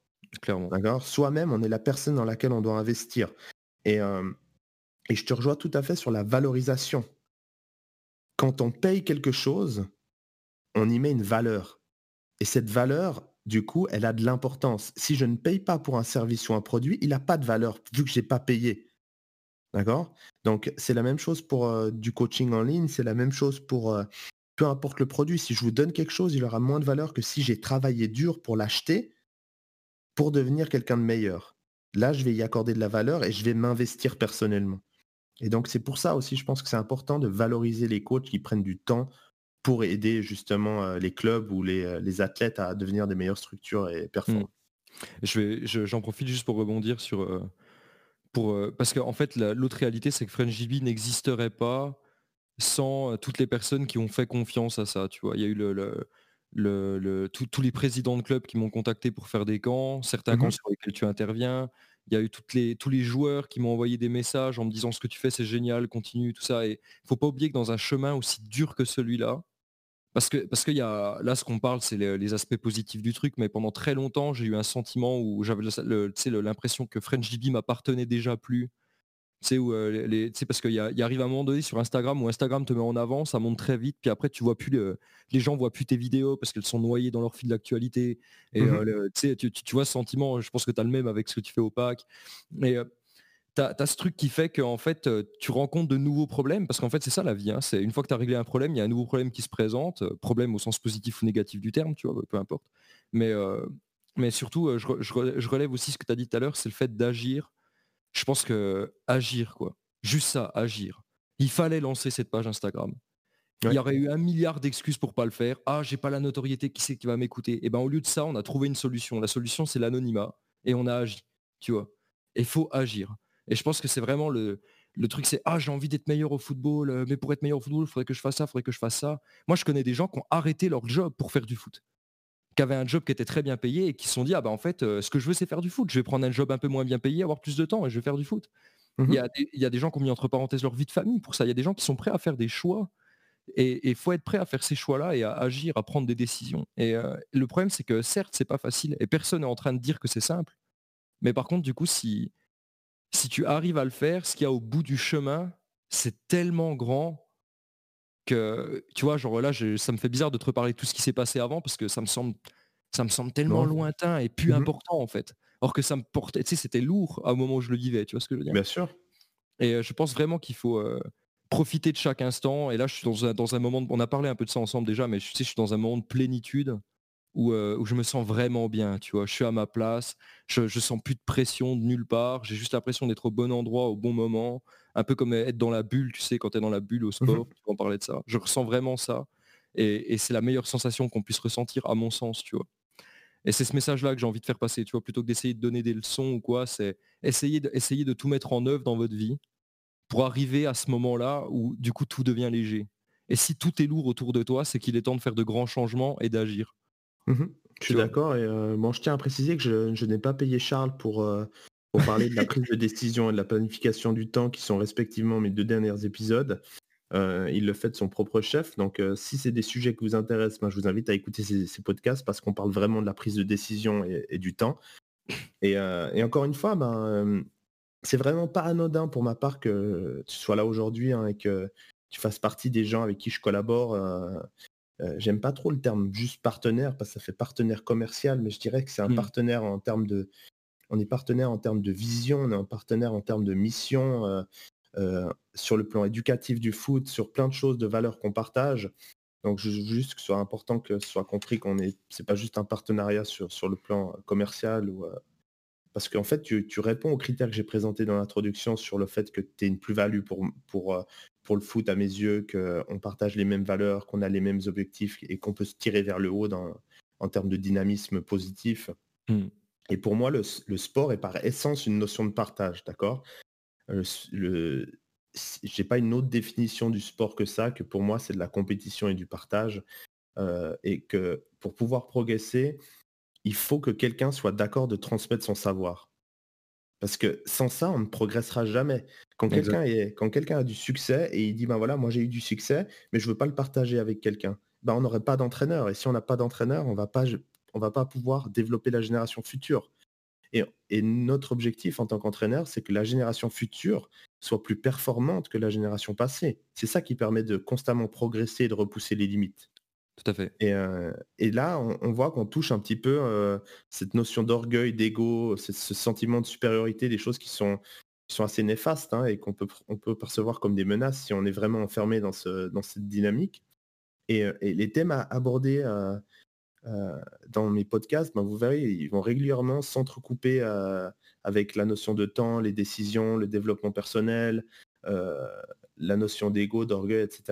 D'accord? Soi-même, on est la personne dans laquelle on doit investir. Et, euh, et je te rejoins tout à fait sur la valorisation. Quand on paye quelque chose, on y met une valeur. Et cette valeur, du coup, elle a de l'importance. Si je ne paye pas pour un service ou un produit, il n'a pas de valeur vu que je n'ai pas payé. D'accord? Donc, c'est la même chose pour euh, du coaching en ligne, c'est la même chose pour euh, peu importe le produit. Si je vous donne quelque chose, il aura moins de valeur que si j'ai travaillé dur pour l'acheter pour devenir quelqu'un de meilleur. Là, je vais y accorder de la valeur et je vais m'investir personnellement. Et donc, c'est pour ça aussi, je pense que c'est important de valoriser les coachs qui prennent du temps pour aider justement euh, les clubs ou euh, les, athlètes à devenir des meilleures structures et performantes. Mmh. Je vais, j'en profite juste pour rebondir sur... Euh, pour, parce qu'en fait, l'autre réalité, c'est que French n'existerait pas sans toutes les personnes qui ont fait confiance à ça. Tu vois, il y a eu le le, tous les présidents de clubs qui m'ont contacté pour faire des camps, certains mmh camps sur lesquels tu interviens. Il y a eu toutes les, tous les joueurs qui m'ont envoyé des messages en me disant ce que tu fais c'est génial, continue, tout ça. Et il faut pas oublier que dans un chemin aussi dur que celui-là, parce que, parce que y a, là ce qu'on parle c'est les, aspects positifs du truc, mais pendant très longtemps j'ai eu un sentiment où j'avais l'impression que French GB m'appartenait déjà plus sais, où, les, parce qu'il y, y, arrive un moment donné sur Instagram où Instagram te met en avant, ça monte très vite, puis après tu vois plus les gens voient plus tes vidéos parce qu'elles sont noyées dans leur fil d'actualité. Et mmh tu, tu, vois ce sentiment, je pense que tu as le même avec ce que tu fais au pack. Mais tu as, ce truc qui fait qu'en fait tu rencontres de nouveaux problèmes, parce qu'en fait c'est ça la vie. Hein, c'est une fois que tu as réglé un problème, il y a un nouveau problème qui se présente, problème au sens positif ou négatif du terme, tu vois, peu importe. Mais, mais surtout, je, je relève aussi ce que tu as dit tout à l'heure, c'est le fait d'agir je pense que agir, quoi. Juste ça, agir. Il fallait lancer cette page Instagram. Il y aurait eu un milliard d'excuses pour pas le faire. Ah, j'ai pas la notoriété, qui c'est qui va m'écouter? Et eh ben au lieu de ça, on a trouvé une solution. La solution, c'est l'anonymat. Et on a agi. Tu vois. Il faut agir. Et je pense que c'est vraiment le, le truc, c'est ah, j'ai envie d'être meilleur au football, euh, mais pour être meilleur au football, il faudrait que je fasse ça, il faudrait que je fasse ça. Moi, je connais des gens qui ont arrêté leur job pour faire du foot qui avaient un job qui était très bien payé et qui se sont dit ah bah en fait euh, ce que je veux c'est faire du foot. Je vais prendre un job un peu moins bien payé avoir plus de temps et je vais faire du foot. Il, y a des, il, y a des, gens qui ont mis entre parenthèses leur vie de famille pour ça. Il y a des gens qui sont prêts à faire des choix et il faut être prêt à faire ces choix là et à agir à prendre des décisions. Et euh, le problème c'est que certes c'est pas facile et personne n'est en train de dire que c'est simple. Mais par contre du coup si si tu arrives à le faire ce qu'il y a au bout du chemin c'est tellement grand tu vois, genre là, ça me fait bizarre de te reparler de tout ce qui s'est passé avant parce que ça me semble, ça me semble tellement lointain et plus mmh important en fait. Or que ça me portait, tu sais, c'était lourd au moment où je le vivais, tu vois ce que je veux dire? Bien sûr. Et je pense vraiment qu'il faut profiter de chaque instant. Et là, je suis dans un, dans un moment, on a parlé un peu de ça ensemble déjà, mais je, sais, je suis dans un moment de plénitude où, où, je me sens vraiment bien, tu vois. Je suis à ma place, je, je sens plus de pression de nulle part, j'ai juste l'impression d'être au bon endroit au bon moment un peu comme être dans la bulle, tu sais, quand tu es dans la bulle au mmh sport, on parlait de ça. Je ressens vraiment ça. Et, c'est la meilleure sensation qu'on puisse ressentir, à mon sens, tu vois. Et c'est ce message-là que j'ai envie de faire passer, tu vois, plutôt que d'essayer de donner des leçons ou quoi, c'est essayer de, essayer de tout mettre en œuvre dans votre vie pour arriver à ce moment-là où du coup tout devient léger. Et si tout est lourd autour de toi, c'est qu'il est temps de faire de grands changements et d'agir. Mmh je suis d'accord. Et bon, je tiens à préciser que je, n'ai pas payé Charles pour, pour parler de la prise de décision et de la planification du temps, qui sont respectivement mes deux derniers épisodes. il le fait de son propre chef. Donc, si c'est des sujets qui vous intéressent, ben, je vous invite à écouter ces, podcasts parce qu'on parle vraiment de la prise de décision et, du temps. Et, encore une fois, ben, c'est vraiment pas anodin pour ma part que tu sois là aujourd'hui hein, et que tu fasses partie des gens avec qui je collabore. J'aime pas trop le terme juste partenaire parce que ça fait partenaire commercial, mais je dirais que c'est un mmh. partenaire en termes de, on est partenaire en termes de vision, on est un partenaire en termes de mission, sur le plan éducatif du foot, sur plein de choses, de valeurs qu'on partage. Donc juste que ce soit important que ce soit compris qu'on est, c'est pas juste un partenariat sur, le plan commercial ou parce qu'en fait tu, réponds aux critères que j'ai présentés dans l'introduction sur le fait que tu es une plus-value pour, pour, pour le foot à mes yeux, qu'on partage les mêmes valeurs, qu'on a les mêmes objectifs et qu'on peut se tirer vers le haut en termes de dynamisme positif. Mmh. Et pour moi, le, sport est par essence une notion de partage, d'accord? Je n'ai pas une autre définition du sport que ça, que pour moi, c'est de la compétition et du partage. Euh, et que pour pouvoir progresser, il faut que quelqu'un soit d'accord de transmettre son savoir. Parce que sans ça, on ne progressera jamais. Quand quelqu'un a du succès et il dit ben voilà, moi j'ai eu du succès, mais je veux pas le partager avec quelqu'un, ben on n'aurait pas d'entraîneur. Et si on n'a pas d'entraîneur, on va pas on va pas pouvoir développer la génération future. Et, et notre objectif en tant qu'entraîneur, c'est que la génération future soit plus performante que la génération passée. C'est ça qui permet de constamment progresser et de repousser les limites. Tout à fait. Et, là, on, voit qu'on touche un petit peu cette notion d'orgueil, d'ego, ce, sentiment de supériorité, des choses qui sont, sont assez néfastes hein, et qu'on peut, on peut percevoir comme des menaces si on est vraiment enfermé dans, ce, dans cette dynamique. Et, les thèmes à aborder dans mes podcasts, ben, vous verrez, ils vont régulièrement s'entrecouper avec la notion de temps, les décisions, le développement personnel, la notion d'ego, d'orgueil, etc.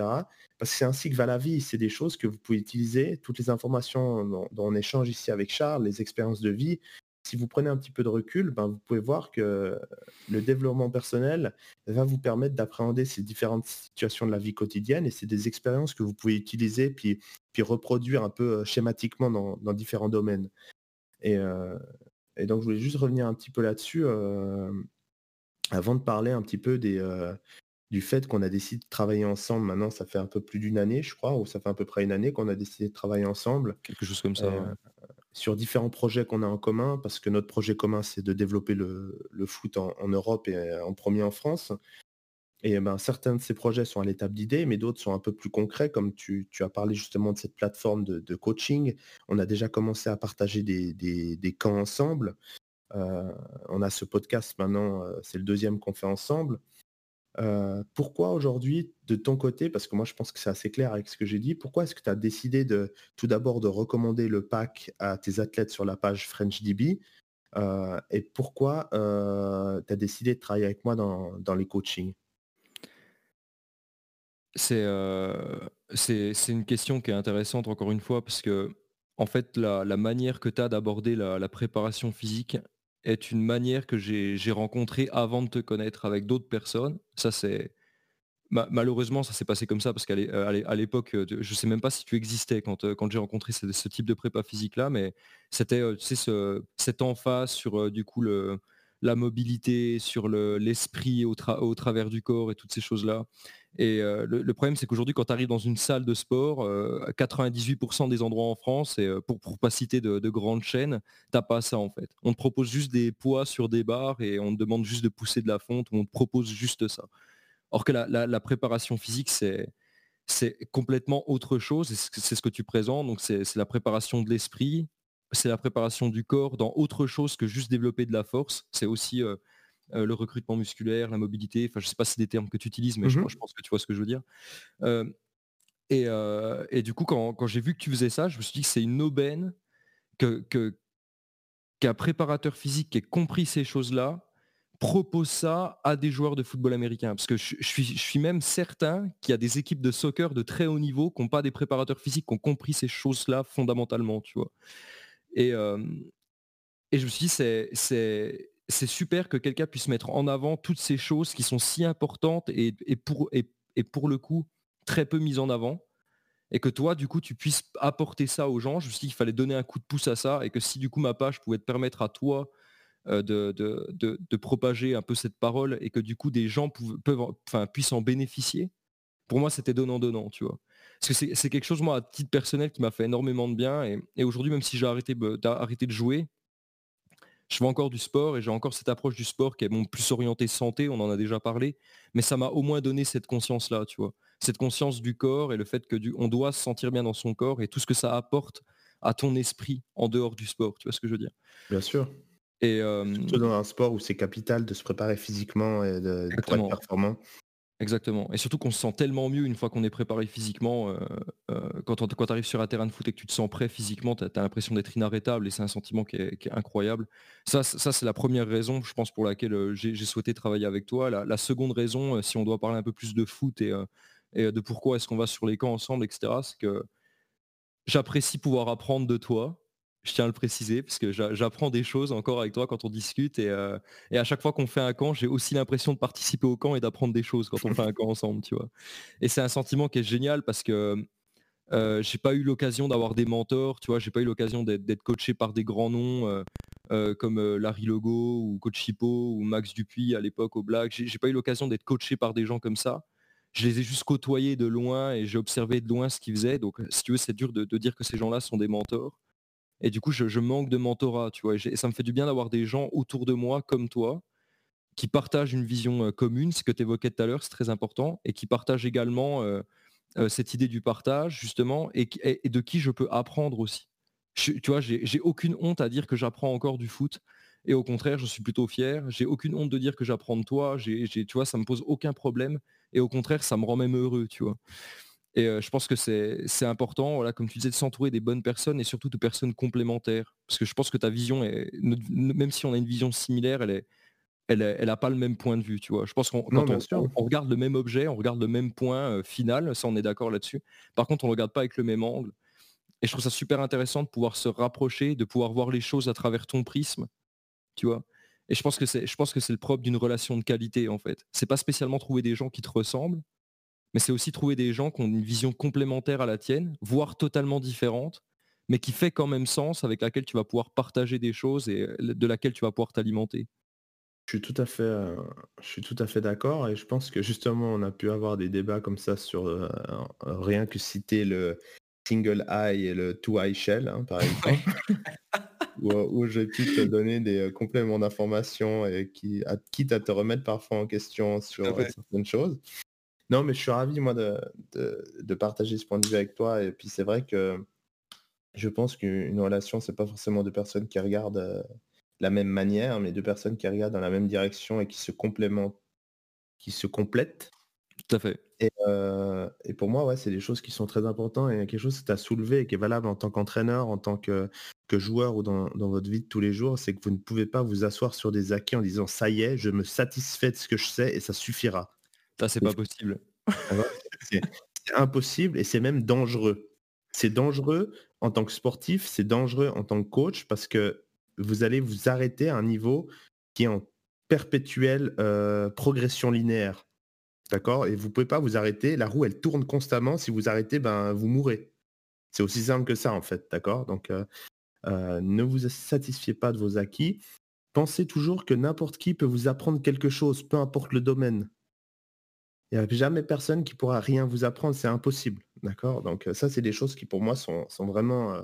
Parce que c'est ainsi que va la vie. C'est des choses que vous pouvez utiliser, toutes les informations dont, on échange ici avec Charles, les expériences de vie. Si vous prenez un petit peu de recul, ben, vous pouvez voir que le développement personnel va vous permettre d'appréhender ces différentes situations de la vie quotidienne et c'est des expériences que vous pouvez utiliser puis, puis reproduire un peu schématiquement dans, différents domaines. Et, donc je voulais juste revenir un petit peu là-dessus avant de parler un petit peu des, du fait qu'on a décidé de travailler ensemble. Maintenant, ça fait un peu plus d'une année, je crois, ou ça fait à peu près une année qu'on a décidé de travailler ensemble. Quelque chose comme ça. Euh, sur différents projets qu'on a en commun, parce que notre projet commun, c'est de développer le, foot en, Europe et en premier en France. Et ben, certains de ces projets sont à l'étape d'idée, mais d'autres sont un peu plus concrets, comme tu, as parlé justement de cette plateforme de, coaching. On a déjà commencé à partager des, camps ensemble. Euh, on a ce podcast maintenant, euh, c'est le deuxième qu'on fait ensemble. Euh, pourquoi aujourd'hui, de ton côté, parce que moi je pense que c'est assez clair avec ce que j'ai dit, pourquoi est-ce que tu as décidé de tout d'abord de recommander le pack à tes athlètes sur la page FrenchDB euh, et pourquoi euh, tu as décidé de travailler avec moi dans, les coachings? C'est, c'est, une question qui est intéressante encore une fois parce que en fait la, manière que tu as d'aborder la préparation physique, est une manière que j'ai rencontrée avant de te connaître avec d'autres personnes. Ça, c'est malheureusement, ça s'est passé comme ça parce qu'à euh, l'époque, euh, je sais même pas si tu existais quand, euh, quand j'ai rencontré ce, type de prépa physique là, mais c'était tu sais, ce, cette emphase sur du coup le, la mobilité, sur l'esprit au, travers du corps et toutes ces choses là. Et euh, le, problème, c'est qu'aujourd'hui, quand tu arrives dans une salle de sport, 98% euh, des endroits en France, et euh, pour ne pas citer de, grandes chaînes, t'as pas ça en fait. On te propose juste des poids sur des barres et on te demande juste de pousser de la fonte, on te propose juste ça. Or que la, préparation physique, c'est complètement autre chose, c'est ce que tu présentes, donc c'est la préparation de l'esprit, c'est la préparation du corps dans autre chose que juste développer de la force, c'est aussi euh, le recrutement musculaire, la mobilité. Enfin, je sais pas si c'est des termes que tu utilises, mais je, mmh pense que tu vois ce que je veux dire. Euh, euh, et, du coup, quand, j'ai vu que tu faisais ça, je me suis dit que c'est une aubaine que, qu'un préparateur physique qui ait compris ces choses-là propose ça à des joueurs de football américain. Parce que je, suis, je suis, même certain qu'il y a des équipes de soccer de très haut niveau qui n'ont pas des préparateurs physiques qui ont compris ces choses-là fondamentalement, tu vois. Et, je me suis dit, c'est, super que quelqu'un puisse mettre en avant toutes ces choses qui sont si importantes et, pour, le coup très peu mises en avant. Et que toi, du coup, tu puisses apporter ça aux gens. Je me suis dit qu'il fallait donner un coup de pouce à ça et que si du coup ma page pouvait te permettre à toi de, propager un peu cette parole et que du coup des gens puissent en bénéficier, pour moi c'était donnant-donnant, tu vois. Parce que c'est quelque chose, moi, à titre personnel, qui m'a fait énormément de bien. Et, et aujourd'hui, même si j'ai arrêté, arrêté de jouer, je fais encore du sport et j'ai encore cette approche du sport qui est mon plus orienté santé, on en a déjà parlé, mais ça m'a au moins donné cette conscience-là, tu vois. Cette conscience du corps et le fait que du, on doit se sentir bien dans son corps et tout ce que ça apporte à ton esprit en dehors du sport, tu vois ce que je veux dire? Bien sûr. Et Surtout dans un sport où c'est capital de se préparer physiquement et de, de être performant. Exactement. Et surtout qu'on se sent tellement mieux une fois qu'on est préparé physiquement. Euh, euh, quand tu arrives sur un terrain de foot et que tu te sens prêt physiquement, tu as, l'impression d'être inarrêtable et c'est un sentiment qui est, incroyable. Ça, ça c'est la première raison, je pense, pour laquelle euh, j'ai souhaité travailler avec toi. La, seconde raison, si on doit parler un peu plus de foot et, et de pourquoi est-ce qu'on va sur les camps ensemble, etc., c'est que j'apprécie pouvoir apprendre de toi je tiens à le préciser, parce que j'apprends des choses encore avec toi quand on discute. Et, euh, à chaque fois qu'on fait un camp, j'ai aussi l'impression de participer au camp et d'apprendre des choses quand on fait un camp ensemble, tu vois. Et c'est un sentiment qui est génial parce que euh, j'ai pas eu l'occasion d'avoir des mentors, tu vois, j'ai pas eu l'occasion d'être coaché par des grands noms euh, euh, comme Larry Logo ou Coach Chipo ou Max Dupuis à l'époque au Black. J'ai pas eu l'occasion d'être coaché par des gens comme ça. Je les ai juste côtoyés de loin et j'ai observé de loin ce qu'ils faisaient. Donc, si tu veux, c'est dur de, dire que ces gens-là sont des mentors. Et du coup, je, manque de mentorat, tu vois. Et, ça me fait du bien d'avoir des gens autour de moi comme toi qui partagent une vision commune, ce que tu évoquais tout à l'heure, c'est très important, et qui partagent également cette idée du partage, justement, et, de qui je peux apprendre aussi. tu vois, j'ai aucune honte à dire que j'apprends encore du foot. Et au contraire, je suis plutôt fier. J'ai aucune honte de dire que j'apprends de toi. tu vois, ça me pose aucun problème. Et au contraire, ça me rend même heureux, tu vois. Et je pense que c'est important, voilà, comme tu disais, de s'entourer des bonnes personnes et surtout de personnes complémentaires. Parce que je pense que ta vision, est, même si on a une vision similaire, elle est, elle, elle a pas le même point de vue, tu vois. Je pense qu'on on, regarde le même objet, on regarde le même point final, ça on est d'accord là-dessus. Par contre, on ne regarde pas avec le même angle. Et je trouve ça super intéressant de pouvoir se rapprocher, de pouvoir voir les choses à travers ton prisme, tu vois. Et je pense que c'est, je pense que c'est le propre d'une relation de qualité en fait. C'est pas spécialement trouver des gens qui te ressemblent, mais c'est aussi trouver des gens qui ont une vision complémentaire à la tienne, voire totalement différente, mais qui fait quand même sens, avec laquelle tu vas pouvoir partager des choses et de laquelle tu vas pouvoir t'alimenter. Je suis tout à fait, euh, je suis tout à fait d'accord et je pense que justement on a pu avoir des débats comme ça sur euh, rien que citer le single eye et le two eye shell hein, par exemple, où, j'ai pu te donner des euh, compléments d'information et qui, à, quitte à te remettre parfois en question sur certaines choses. Non, mais je suis ravi, moi, de, de, partager ce point de vue avec toi. Et puis, c'est vrai que je pense qu'une relation, c'est pas forcément deux personnes qui regardent euh, la même manière, mais deux personnes qui regardent dans la même direction et qui se complémentent, qui se complètent. Tout à fait. Et, euh, et pour moi, ouais, c'est des choses qui sont très importantes et quelque chose que tu as soulevé et qui est valable en tant qu'entraîneur, en tant que, que joueur ou dans, dans, votre vie de tous les jours, c'est que vous ne pouvez pas vous asseoir sur des acquis en disant ça y est, je me satisfais de ce que je sais et ça suffira. Ça, c'est pas possible. c'est impossible et c'est même dangereux. C'est dangereux en tant que sportif, c'est dangereux en tant que coach parce que vous allez vous arrêter à un niveau qui est en perpétuelle euh, progression linéaire. D'accord? Et vous pouvez pas vous arrêter. La roue, elle tourne constamment. Si vous arrêtez, ben, vous mourrez. C'est aussi simple que ça, en fait. D'accord? Donc, euh, euh, ne vous satisfiez pas de vos acquis. Pensez toujours que n'importe qui peut vous apprendre quelque chose, peu importe le domaine. Il n'y a jamais personne qui pourra rien vous apprendre, c'est impossible. D'accord? Donc ça, c'est des choses qui pour moi sont, vraiment,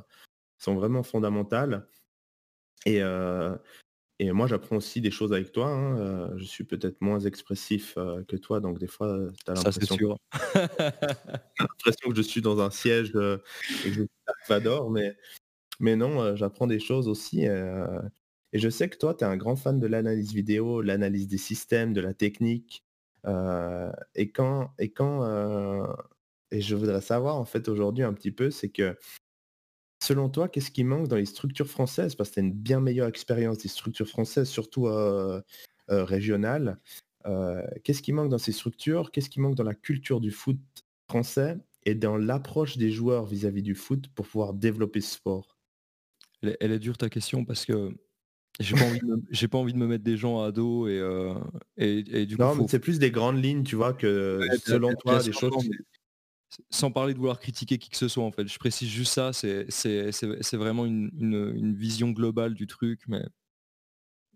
sont vraiment fondamentales. Et, et moi, j'apprends aussi des choses avec toi. Hein, je suis peut-être moins expressif que toi, donc des fois, tu as l'impression que... je suis dans un siège et que je suis mais, mais non, j'apprends des choses aussi. et je sais que toi, tu es un grand fan de l'analyse vidéo, l'analyse des systèmes, de la technique. Euh, et quand, et quand, euh, et je voudrais savoir en fait aujourd'hui un petit peu, c'est que selon toi, qu'est-ce qui manque dans les structures françaises? Parce que tu as une bien meilleure expérience des structures françaises, surtout euh, régionales. qu'est-ce qui manque dans ces structures? Qu'est-ce qui manque dans la culture du foot français et dans l'approche des joueurs vis-à-vis -vis du foot pour pouvoir développer ce sport? Elle, est dure ta question parce que j'ai pas, envie de pas envie de me mettre des gens à dos et, euh, et, du coup. Non, mais c'est plus des grandes lignes, tu vois, que selon toi, des choses. Sans parler de vouloir critiquer qui que ce soit, en fait. Je précise juste ça, c'est vraiment une, une, vision globale du truc, mais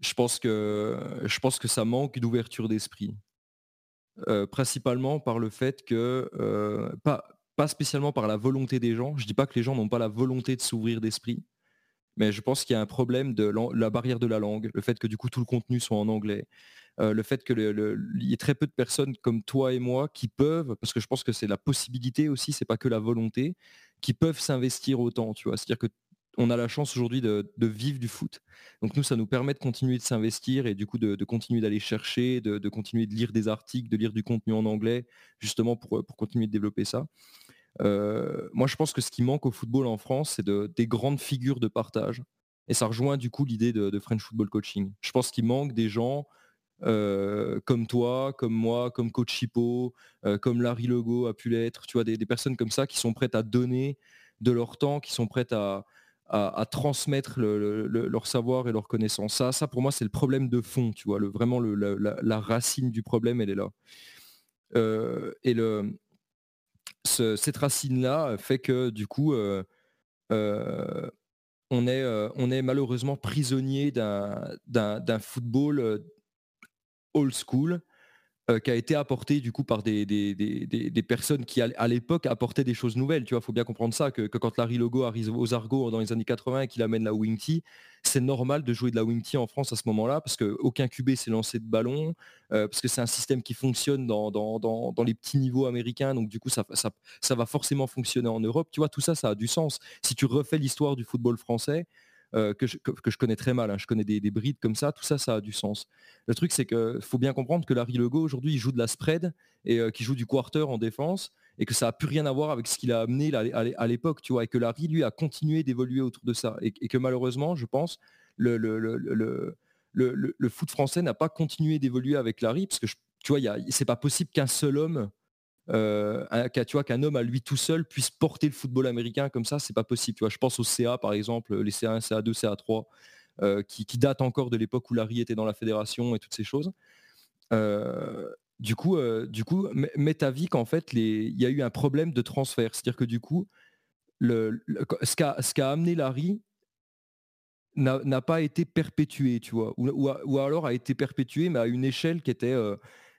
je pense que, je pense que ça manque d'ouverture d'esprit. Euh, principalement par le fait que, euh, pas, pas spécialement par la volonté des gens, je dis pas que les gens n'ont pas la volonté de s'ouvrir d'esprit, mais je pense qu'il y a un problème de la barrière de la langue, le fait que du coup tout le contenu soit en anglais, euh, le fait qu'il y ait très peu de personnes comme toi et moi qui peuvent, parce que je pense que c'est la possibilité aussi, c'est pas que la volonté, qui peuvent s'investir autant, tu vois. C'est-à-dire que on a la chance aujourd'hui de, vivre du foot. Donc nous, ça nous permet de continuer de s'investir et du coup de, continuer d'aller chercher, de, continuer de lire des articles, de lire du contenu en anglais, justement pour, pour continuer de développer ça. Moi, je pense que ce qui manque au football en France, c'est des grandes figures de partage. Et ça rejoint du coup l'idée de, French Football Coaching. Je pense qu'il manque des gens comme toi, comme moi, comme Coach Chipo, comme Larry Logo a pu l'être, tu vois, des, personnes comme ça qui sont prêtes à donner de leur temps, qui sont prêtes à, transmettre leur savoir et leur connaissance. Ça, ça pour moi, c'est le problème de fond, tu vois, vraiment la, racine du problème, elle est là. et le, cette racine-là fait que du coup, euh, euh, euh, on est malheureusement prisonnier d'un football old school euh, qui a été apporté du coup par des, personnes qui à l'époque apportaient des choses nouvelles. Tu vois, faut bien comprendre ça, que, quand Larry Logo arrive aux Argos dans les années 80 et qu'il amène la wing c'est normal de jouer de la wing en France à ce moment-là parce qu'aucun QB s'est lancé de ballon, euh, parce que c'est un système qui fonctionne dans, les petits niveaux américains, donc du coup ça, ça, ça va forcément fonctionner en Europe. Tu vois, tout ça, ça a du sens. Si tu refais l'histoire du football français, euh, que, je, connais très mal. Hein. Je connais des, brides comme ça, tout ça, ça a du sens. Le truc, c'est qu'il faut bien comprendre que Larry Legault, aujourd'hui, il joue de la spread et euh, qui joue du quarter en défense et que ça n'a plus rien à voir avec ce qu'il a amené à l'époque, tu vois, et que Larry, lui, a continué d'évoluer autour de ça. Et, que malheureusement, je pense, le, le, foot français n'a pas continué d'évoluer avec Larry, parce que, tu vois, c'est pas possible qu'un seul homme euh, qu'un homme à lui tout seul puisse porter le football américain comme ça, c'est pas possible. Tu vois, je pense au CA par exemple, les CA1, CA2, CA3, qui, qui datent encore de l'époque où Larry était dans la fédération et toutes ces choses. Euh, du coup, euh, du coup, met vie qu'en fait, il y a eu un problème de transfert. C'est-à-dire que du coup, le, ce qu'a amené Larry n'a pas été perpétué, tu vois, ou, alors a été perpétué, mais à une échelle qui était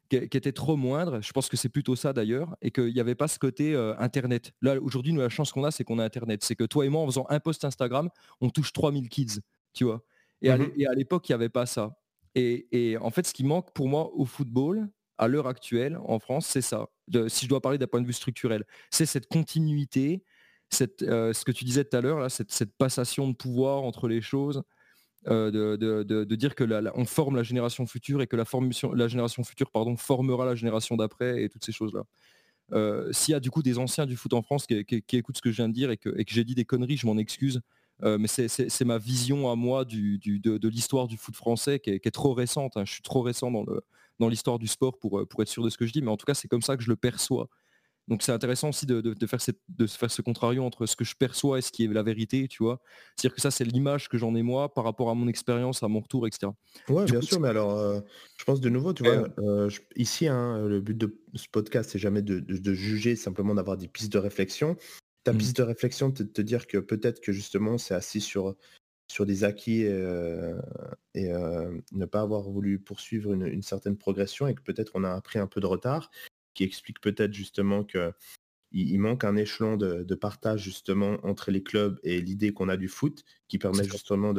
qui, était trop moindre. Je pense que c'est plutôt ça d'ailleurs, et qu'il n'y avait pas ce côté euh, Internet. Là, aujourd'hui, nous, la chance qu'on a, c'est qu'on a Internet. C'est que toi et moi, en faisant un post Instagram, on touche 3000 kids, tu vois? Et, à, mmh l'époque, il n'y avait pas ça. Et, en fait, ce qui manque pour moi au football, à l'heure actuelle, en France, c'est ça. si je dois parler d'un point de vue structurel, c'est cette continuité, cette, euh, ce que tu disais tout à l'heure, cette, cette passation de pouvoir entre les choses, euh, de, dire que on forme la génération future et que la, la génération future pardon, formera la génération d'après et toutes ces choses-là. Euh, s'il y a du coup des anciens du foot en France qui, écoutent ce que je viens de dire et que, j'ai dit des conneries, je m'en excuse. Euh, mais c'est ma vision à moi de, l'histoire du foot français qui est, trop récente. Hein. Je suis trop récent dans l'histoire du sport pour, pour être sûr de ce que je dis, mais en tout cas c'est comme ça que je le perçois. Donc c'est intéressant aussi de, faire de faire ce contrario entre ce que je perçois et ce qui est la vérité, tu vois. C'est-à-dire que ça, c'est l'image que j'en ai moi par rapport à mon expérience, à mon retour, etc. Ouais, bien sûr, mais alors, euh, je pense de nouveau, tu vois, euh, ici, hein, le but de ce podcast, c'est jamais de, juger, simplement d'avoir des pistes de réflexion. Ta mmh. piste de réflexion, c'est de te dire que peut-être que justement, c'est assis sur, sur des acquis et, euh, ne pas avoir voulu poursuivre une, une certaine progression et que peut-être on a pris un peu de retard qui explique peut-être justement que il, manque un échelon de, partage justement entre les clubs et l'idée qu'on a du foot, qui permet justement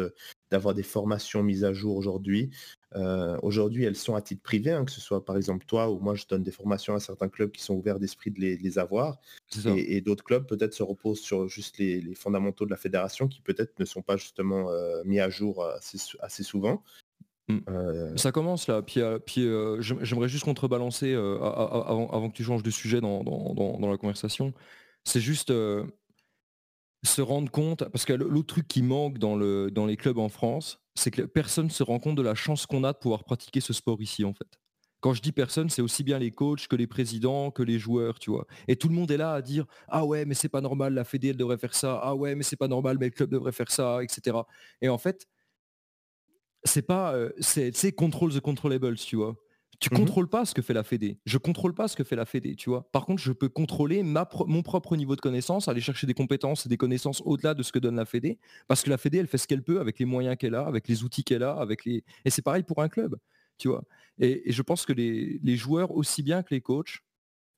d'avoir des formations mises à jour aujourd'hui. Euh, aujourd'hui, elles sont à titre privé, hein, que ce soit par exemple toi ou moi, je donne des formations à certains clubs qui sont ouverts d'esprit de les, avoir. Et, d'autres clubs peut-être se reposent sur juste les, fondamentaux de la fédération qui peut-être ne sont pas justement euh, mis à jour assez souvent. Mm. Euh, Ça commence là, puis, euh, puis euh, j'aimerais juste contrebalancer avant, que tu changes de sujet dans, la conversation. C'est juste se rendre compte, parce que l'autre truc qui manque dans, le, dans les clubs en France, c'est que personne ne se rend compte de la chance qu'on a de pouvoir pratiquer ce sport ici en fait. Quand je dis personne, c'est aussi bien les coachs que les présidents, que les joueurs, tu vois. Et tout le monde est là à dire ah ouais, mais c'est pas normal, la Fédé elle devrait faire ça. Ah ouais, mais c'est pas normal, mais le club devrait faire ça, etc. Et en fait, c'est pas, euh, c'est control the controllables, tu vois. Tu mmh contrôles pas ce que fait la Fédé. Je contrôle pas ce que fait la Fédé, tu vois. Par contre, je peux contrôler ma mon propre niveau de connaissance, aller chercher des compétences et des connaissances au-delà de ce que donne la Fédé, parce que la Fédé, elle fait ce qu'elle peut avec les moyens qu'elle a, avec les outils qu'elle a, avec les. Et c'est pareil pour un club, tu vois. Et, je pense que les, joueurs, aussi bien que les coachs,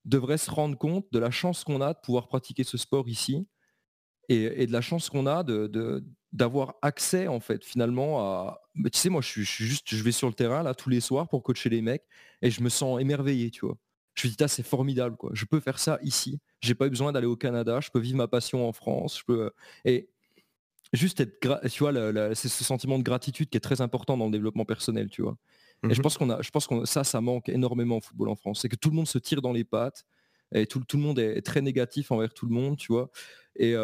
devraient se rendre compte de la chance qu'on a de pouvoir pratiquer ce sport ici et, de la chance qu'on a de, d'avoir accès en fait finalement à tu sais moi je suis, juste je vais sur le terrain là tous les soirs pour coacher les mecs et je me sens émerveillé tu vois. Je me dis c'est formidable quoi. Je peux faire ça ici. J'ai pas eu besoin d'aller au Canada. Je peux vivre ma passion en France. Je peux et juste être tu vois c'est ce sentiment de gratitude qui est très important dans le développement personnel tu vois. Et je mmh pense qu'on a je pense que ça ça manque énormément au football en France. C'est que tout le monde se tire dans les pattes et tout, tout le monde est très négatif envers tout le monde tu vois. Et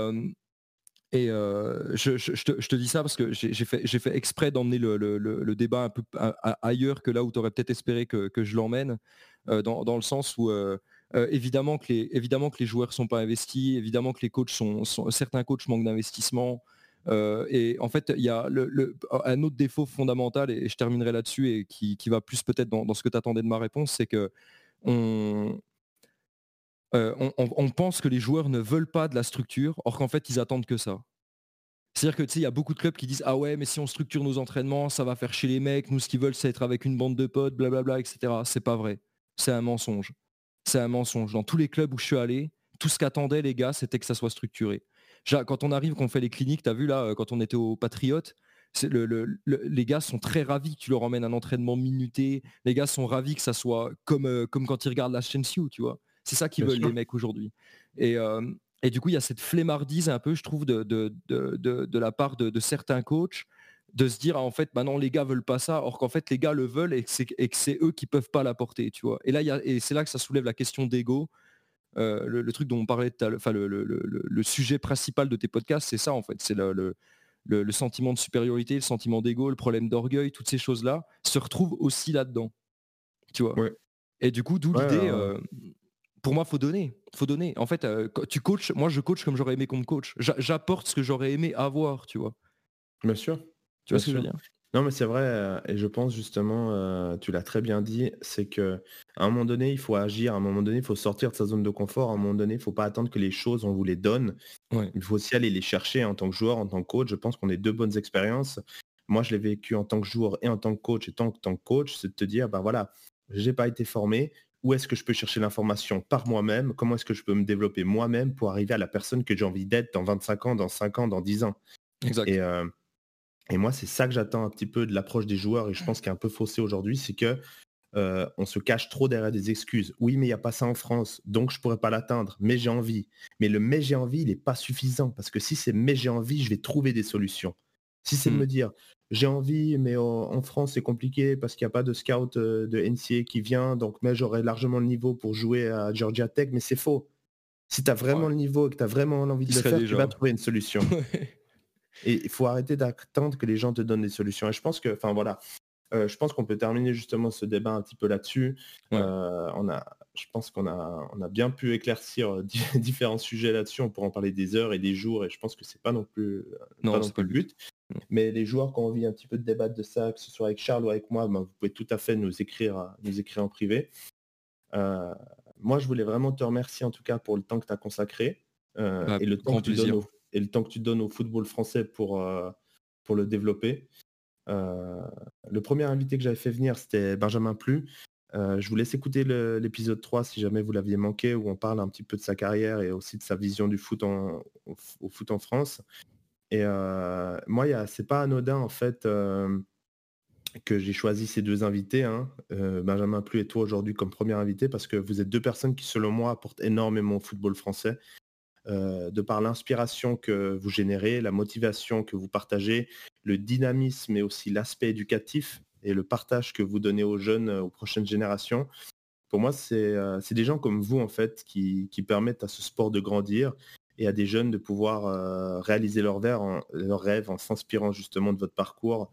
et je, te, dis ça parce que j'ai fait, exprès d'emmener le, débat un peu ailleurs que là où tu aurais peut-être espéré que, je l'emmène, dans, le sens où évidemment, que les, évidemment que les joueurs sont pas investis, évidemment que les sont, certains coachs manquent d'investissement. et en fait, il y a un autre défaut fondamental, et, je terminerai là-dessus, et qui, va plus peut-être dans, dans, ce que tu attendais de ma réponse, c'est que on, euh, on, pense que les joueurs ne veulent pas de la structure, or qu'en fait ils attendent que ça. C'est-à-dire que tu il y a beaucoup de clubs qui disent ah ouais, mais si on structure nos entraînements, ça va faire chez les mecs. Nous, ce qu'ils veulent, c'est être avec une bande de potes, blablabla, etc. C'est pas vrai. C'est un mensonge. C'est un mensonge. Dans tous les clubs où je suis allé, tout ce qu'attendaient les gars, c'était que ça soit structuré. Quand on arrive, qu'on fait les cliniques, tu as vu là, euh, quand on était au Patriote, les gars sont très ravis que tu leur emmènes un entraînement minuté. Les gars sont ravis que ça soit comme, euh, quand ils regardent la chaîne Sioux, tu vois. C'est ça qu'ils veulent les mecs aujourd'hui. Et, et, du coup, il y a cette flemmardise un peu, je trouve, de, de, de, la part de, certains coachs de se dire en fait maintenant les gars veulent pas ça or qu'en fait les gars le veulent et que c'est eux qui peuvent pas l'apporter tu vois. Et là y a, et c'est là que ça soulève la question d'ego le, truc dont on parlait enfin le, le, sujet principal de tes podcasts c'est ça en fait. C'est le, le, sentiment de supériorité le sentiment d'ego le problème d'orgueil toutes ces choses là se retrouvent aussi là dedans tu vois. Et du coup d'où l'idée pour moi, faut donner. Faut donner. En fait, euh, tu coaches. Moi, je coach comme j'aurais aimé qu'on me coach. J'apporte ce que j'aurais aimé avoir, tu vois. Bien sûr. Tu vois ce que je veux dire? Non, mais c'est vrai. Euh, et je pense justement, euh, tu l'as très bien dit, c'est que à un moment donné, il faut agir. À un moment donné, il faut sortir de sa zone de confort. À un moment donné, il ne faut pas attendre que les choses, on vous les donne. Il faut aussi aller les chercher en tant que joueur, en tant que coach. Je pense qu'on est deux bonnes expériences. Moi, je l'ai vécu en tant que joueur et en tant que coach et en tant que coach, c'est de te dire, ben voilà, j'ai pas été formé, où est-ce que je peux chercher l'information par moi-même, comment est-ce que je peux me développer moi-même pour arriver à la personne que j'ai envie d'être dans 25 ans, dans 5 ans, dans 10 ans? Exact. Euh, et, moi, c'est ça que j'attends un petit peu de l'approche des joueurs et je pense qu'il est un peu faussé aujourd'hui, c'est que euh, on se cache trop derrière des excuses. Oui, mais il n'y a pas ça en France, donc je ne pourrais pas l'atteindre, mais j'ai envie. Mais le mais j'ai envie, il n'est pas suffisant, parce que si c'est mais j'ai envie, je vais trouver des solutions. Si c'est de me dire j'ai envie, mais en, France c'est compliqué parce qu'il n'y a pas de scout euh, de NCA qui vient, donc mais j'aurais largement le niveau pour jouer à Georgia Tech, mais c'est faux. Si tu as vraiment le niveau et que tu as vraiment envie de le faire, tu vas trouver une solution. et il faut arrêter d'attendre que les gens te donnent des solutions. Et je pense que, enfin voilà, euh, je pense qu'on peut terminer justement ce débat un petit peu là-dessus. Euh, on a, je pense qu'on a, on a bien pu éclaircir différents sujets là-dessus. On pourra en parler des heures et des jours, et je pense que c'est pas non plus, non, pas non plus le but. Mm. Mais les joueurs qui ont envie un petit peu de débattre de ça, que ce soit avec Charles ou avec moi, ben, vous pouvez tout à fait nous écrire, nous écrire en privé. Euh, moi, je voulais vraiment te remercier en tout cas pour le temps que tu as consacré euh, bah, et, le temps que tu donnes au, et le temps que tu donnes au football français pour, euh, pour le développer. le premier invité que j'avais fait venir, c'était Benjamin Plu. je vous laisse écouter l'épisode 3 si jamais vous l'aviez manqué, où on parle un petit peu de sa carrière et aussi de sa vision du foot au, au foot en France. Et moi, c'est pas anodin en fait que j'ai choisi ces deux invités, hein, Benjamin Plu et toi aujourd'hui comme premier invité, parce que vous êtes deux personnes qui, selon moi, apportent énormément au football français. de par l'inspiration que vous générez, la motivation que vous partagez, le dynamisme et aussi l'aspect éducatif et le partage que vous donnez aux jeunes, aux prochaines générations. Pour moi, c'est des gens comme vous, en fait, qui permettent à ce sport de grandir et à des jeunes de pouvoir euh, réaliser leurs rêves en, leur rêve en s'inspirant justement de votre parcours.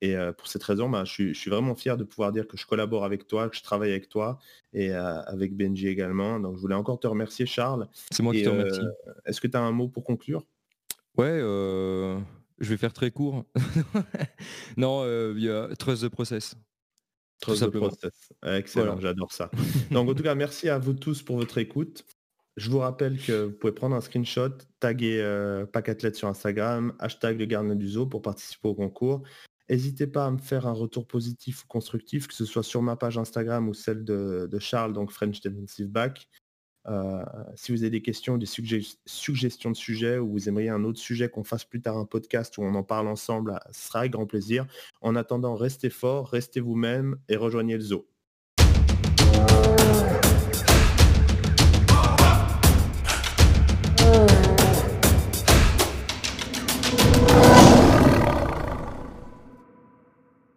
Et pour cette raison, bah, je, suis, vraiment fier de pouvoir dire que je collabore avec toi, que je travaille avec toi et avec Benji également. Donc je voulais encore te remercier Charles. C'est moi qui te remercie. Est-ce que tu as un mot pour conclure? Ouais, je vais faire très court. non, il y a Trust the Process. Trust the Process. Excellent, j'adore ça. Donc en tout cas, merci à vous tous pour votre écoute. Je vous rappelle que vous pouvez prendre un screenshot, taguer euh, sur Instagram, hashtag le gardien du zoo pour participer au concours. N'hésitez pas à me faire un retour positif ou constructif, que ce soit sur ma page Instagram ou celle de, Charles, donc French Defensive Back. Euh, si vous avez des questions, des suggestions de sujets ou vous aimeriez un autre sujet qu'on fasse plus tard un podcast où on en parle ensemble, ce sera avec grand plaisir. En attendant, restez fort, restez vous-même et rejoignez le zoo.